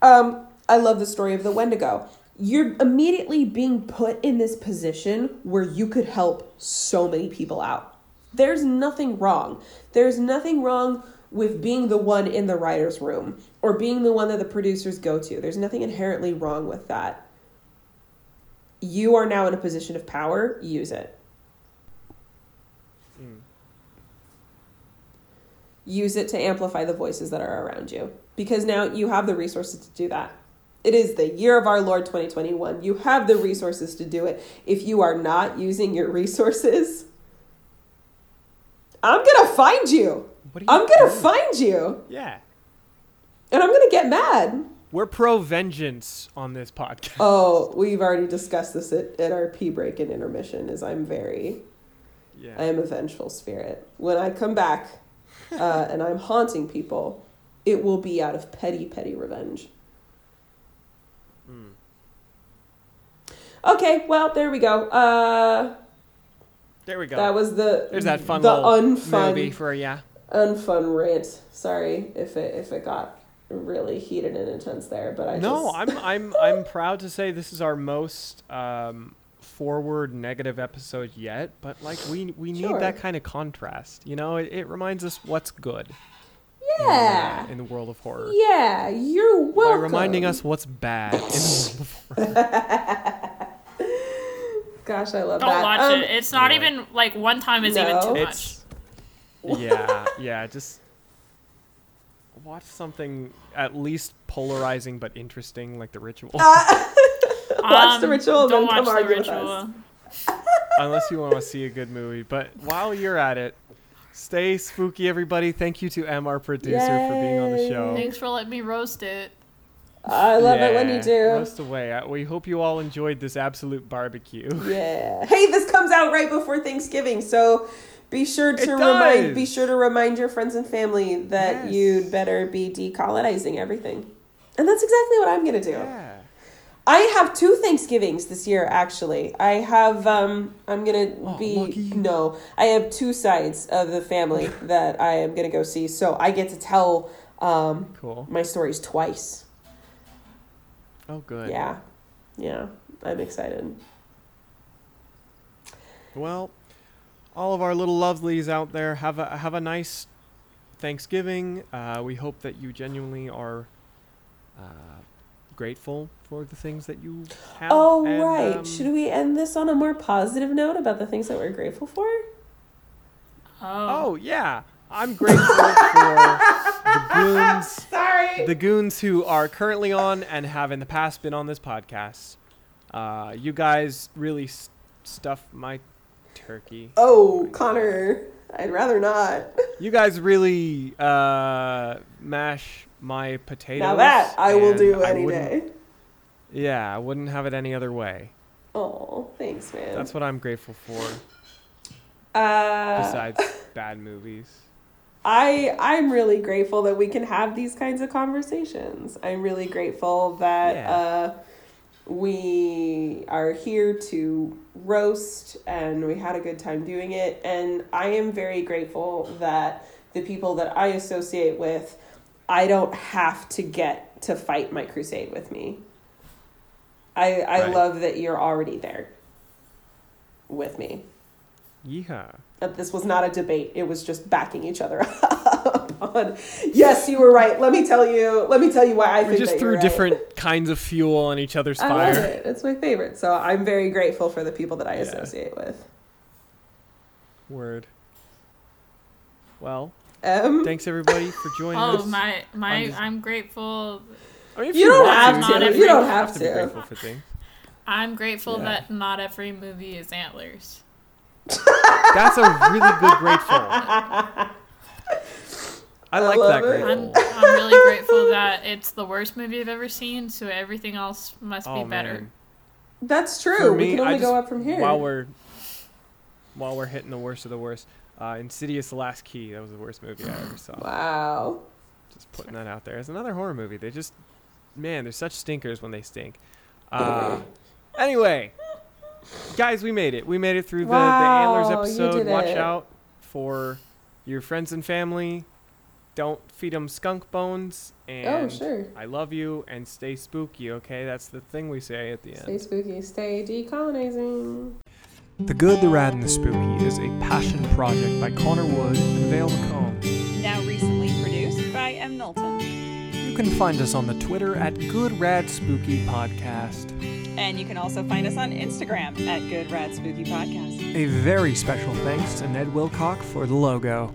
Um, I love the story of the Wendigo. You're immediately being put in this position where you could help so many people out. There's nothing wrong. There's nothing wrong with being the one in the writer's room or being the one that the producers go to. There's nothing inherently wrong with that you are now in a position of power, use it. Mm. Use it to amplify the voices that are around you because now you have the resources to do that. It is the year of our Lord 2021. You have the resources to do it. If you are not using your resources, I'm going to find you. You I'm going to find you. Yeah. And I'm going to get mad. We're pro vengeance on this podcast. Oh, we've already discussed this at, at our pee break and intermission is I'm very yeah. I am a vengeful spirit. When I come back uh, and I'm haunting people, it will be out of petty, petty revenge. Mm. Okay, well, there we go. Uh, There we go. that was the There's that fun the unfun, movie for yeah unfun rant. Sorry if it if it got really heated and intense there, but I no, just, I'm [laughs] I'm I'm proud to say this is our most um, forward negative episode yet. But like we we need Sure. that kind of contrast. You know, it, it reminds us what's good. in, yeah, uh, in the world of horror. yeah. You're By reminding us what's bad in the world of [laughs] horror. Gosh, I love Don't that. watch Um, it. It's not yeah. even like one time is even too much. It's yeah, yeah. Just watch something at least polarizing but interesting, like The Ritual. [laughs] Watch The Ritual, Don't then come watch the argue with ritual. [laughs] [laughs] Unless you want to see a good movie. But while you're at it, stay spooky, everybody. Thank you to Em, our producer, for being on the show. Thanks for letting me roast it. I love it when you do. Roast away. Uh, We hope you all enjoyed this absolute barbecue. Yeah. Hey, this comes out right before Thanksgiving, so be sure to remind be sure to remind your friends and family that Yes. you'd better be decolonizing everything. And that's exactly what I'm gonna do. Yeah. I have two Thanksgivings this year actually. I have um I'm gonna Oh, be lucky. no. I have two sides of the family [laughs] that I am gonna go see. So I get to tell um Cool. my stories twice. Oh, good. Yeah. Yeah. I'm excited. Well, all of our little lovelies out there have a have a nice Thanksgiving. Uh, we hope that you genuinely are uh, grateful for the things that you have. Oh, and, right. um, Should we end this on a more positive note about the things that we're grateful for? Oh. Oh yeah, I'm grateful [laughs] for the goons, [laughs] Sorry. the goons who are currently on and have in the past been on this podcast. Uh, you guys really s- stuff my turkey. oh, Connor. I'd rather not. You guys really uh, mash my potatoes. now that I will do I any day. Yeah, I wouldn't have it any other way. Oh, thanks, man. That's what I'm grateful for. uh, Besides [laughs] bad movies. I I'm really grateful that we can have these kinds of conversations. I'm really grateful that Yeah. uh, we are here to roast and we had a good time doing it. And I am very grateful that the people that I associate with, I don't have to get to fight my crusade with me. I I Right. love that you're already there with me. Yeehaw. That this was not a debate. It was just backing each other [laughs] up on yes, you were right. Let me tell you let me tell you why I We think just that threw you're right. different kinds of fuel on each other's I fire. love it. It's my favorite. So I'm very grateful for the people that I Yeah. associate with. Word. Well, Um, thanks everybody for joining Oh us. Oh my my! I'm just- I'm grateful. I mean, if You don't have to. you You don't don't have be to. grateful for things. I'm grateful Yeah. that not every movie is antlers. That's a really good grateful. I like love that it. grateful. I'm I'm really grateful that it's the worst movie I've ever seen, so everything else must be oh better. man. that's For true. me, we can I only go up from here. While we're while we're hitting the worst of the worst, uh, Insidious: The Last Key. That was the worst movie I ever saw. wow. Just putting that out there. It's another horror movie. They just, man, they're such stinkers when they stink. [laughs] Uh, anyway, guys, we made it. We made it through the, the Antlers episode. Watch it. out for your friends and family. Don't feed them skunk bones. Oh, and Oh, sure. I love you and stay spooky, okay? That's the thing we say at the end. Stay spooky. Stay decolonizing. The Good, the Rad, and the Spooky is a passion project by Connor Wood and Vale McComb. Now recently produced by M. Knowlton. You can find us on the Twitter at Good Rad Spooky Podcast. And you can also find us on Instagram at Good Rad Spooky Podcast. A very special thanks to Ned Wilcock for the logo.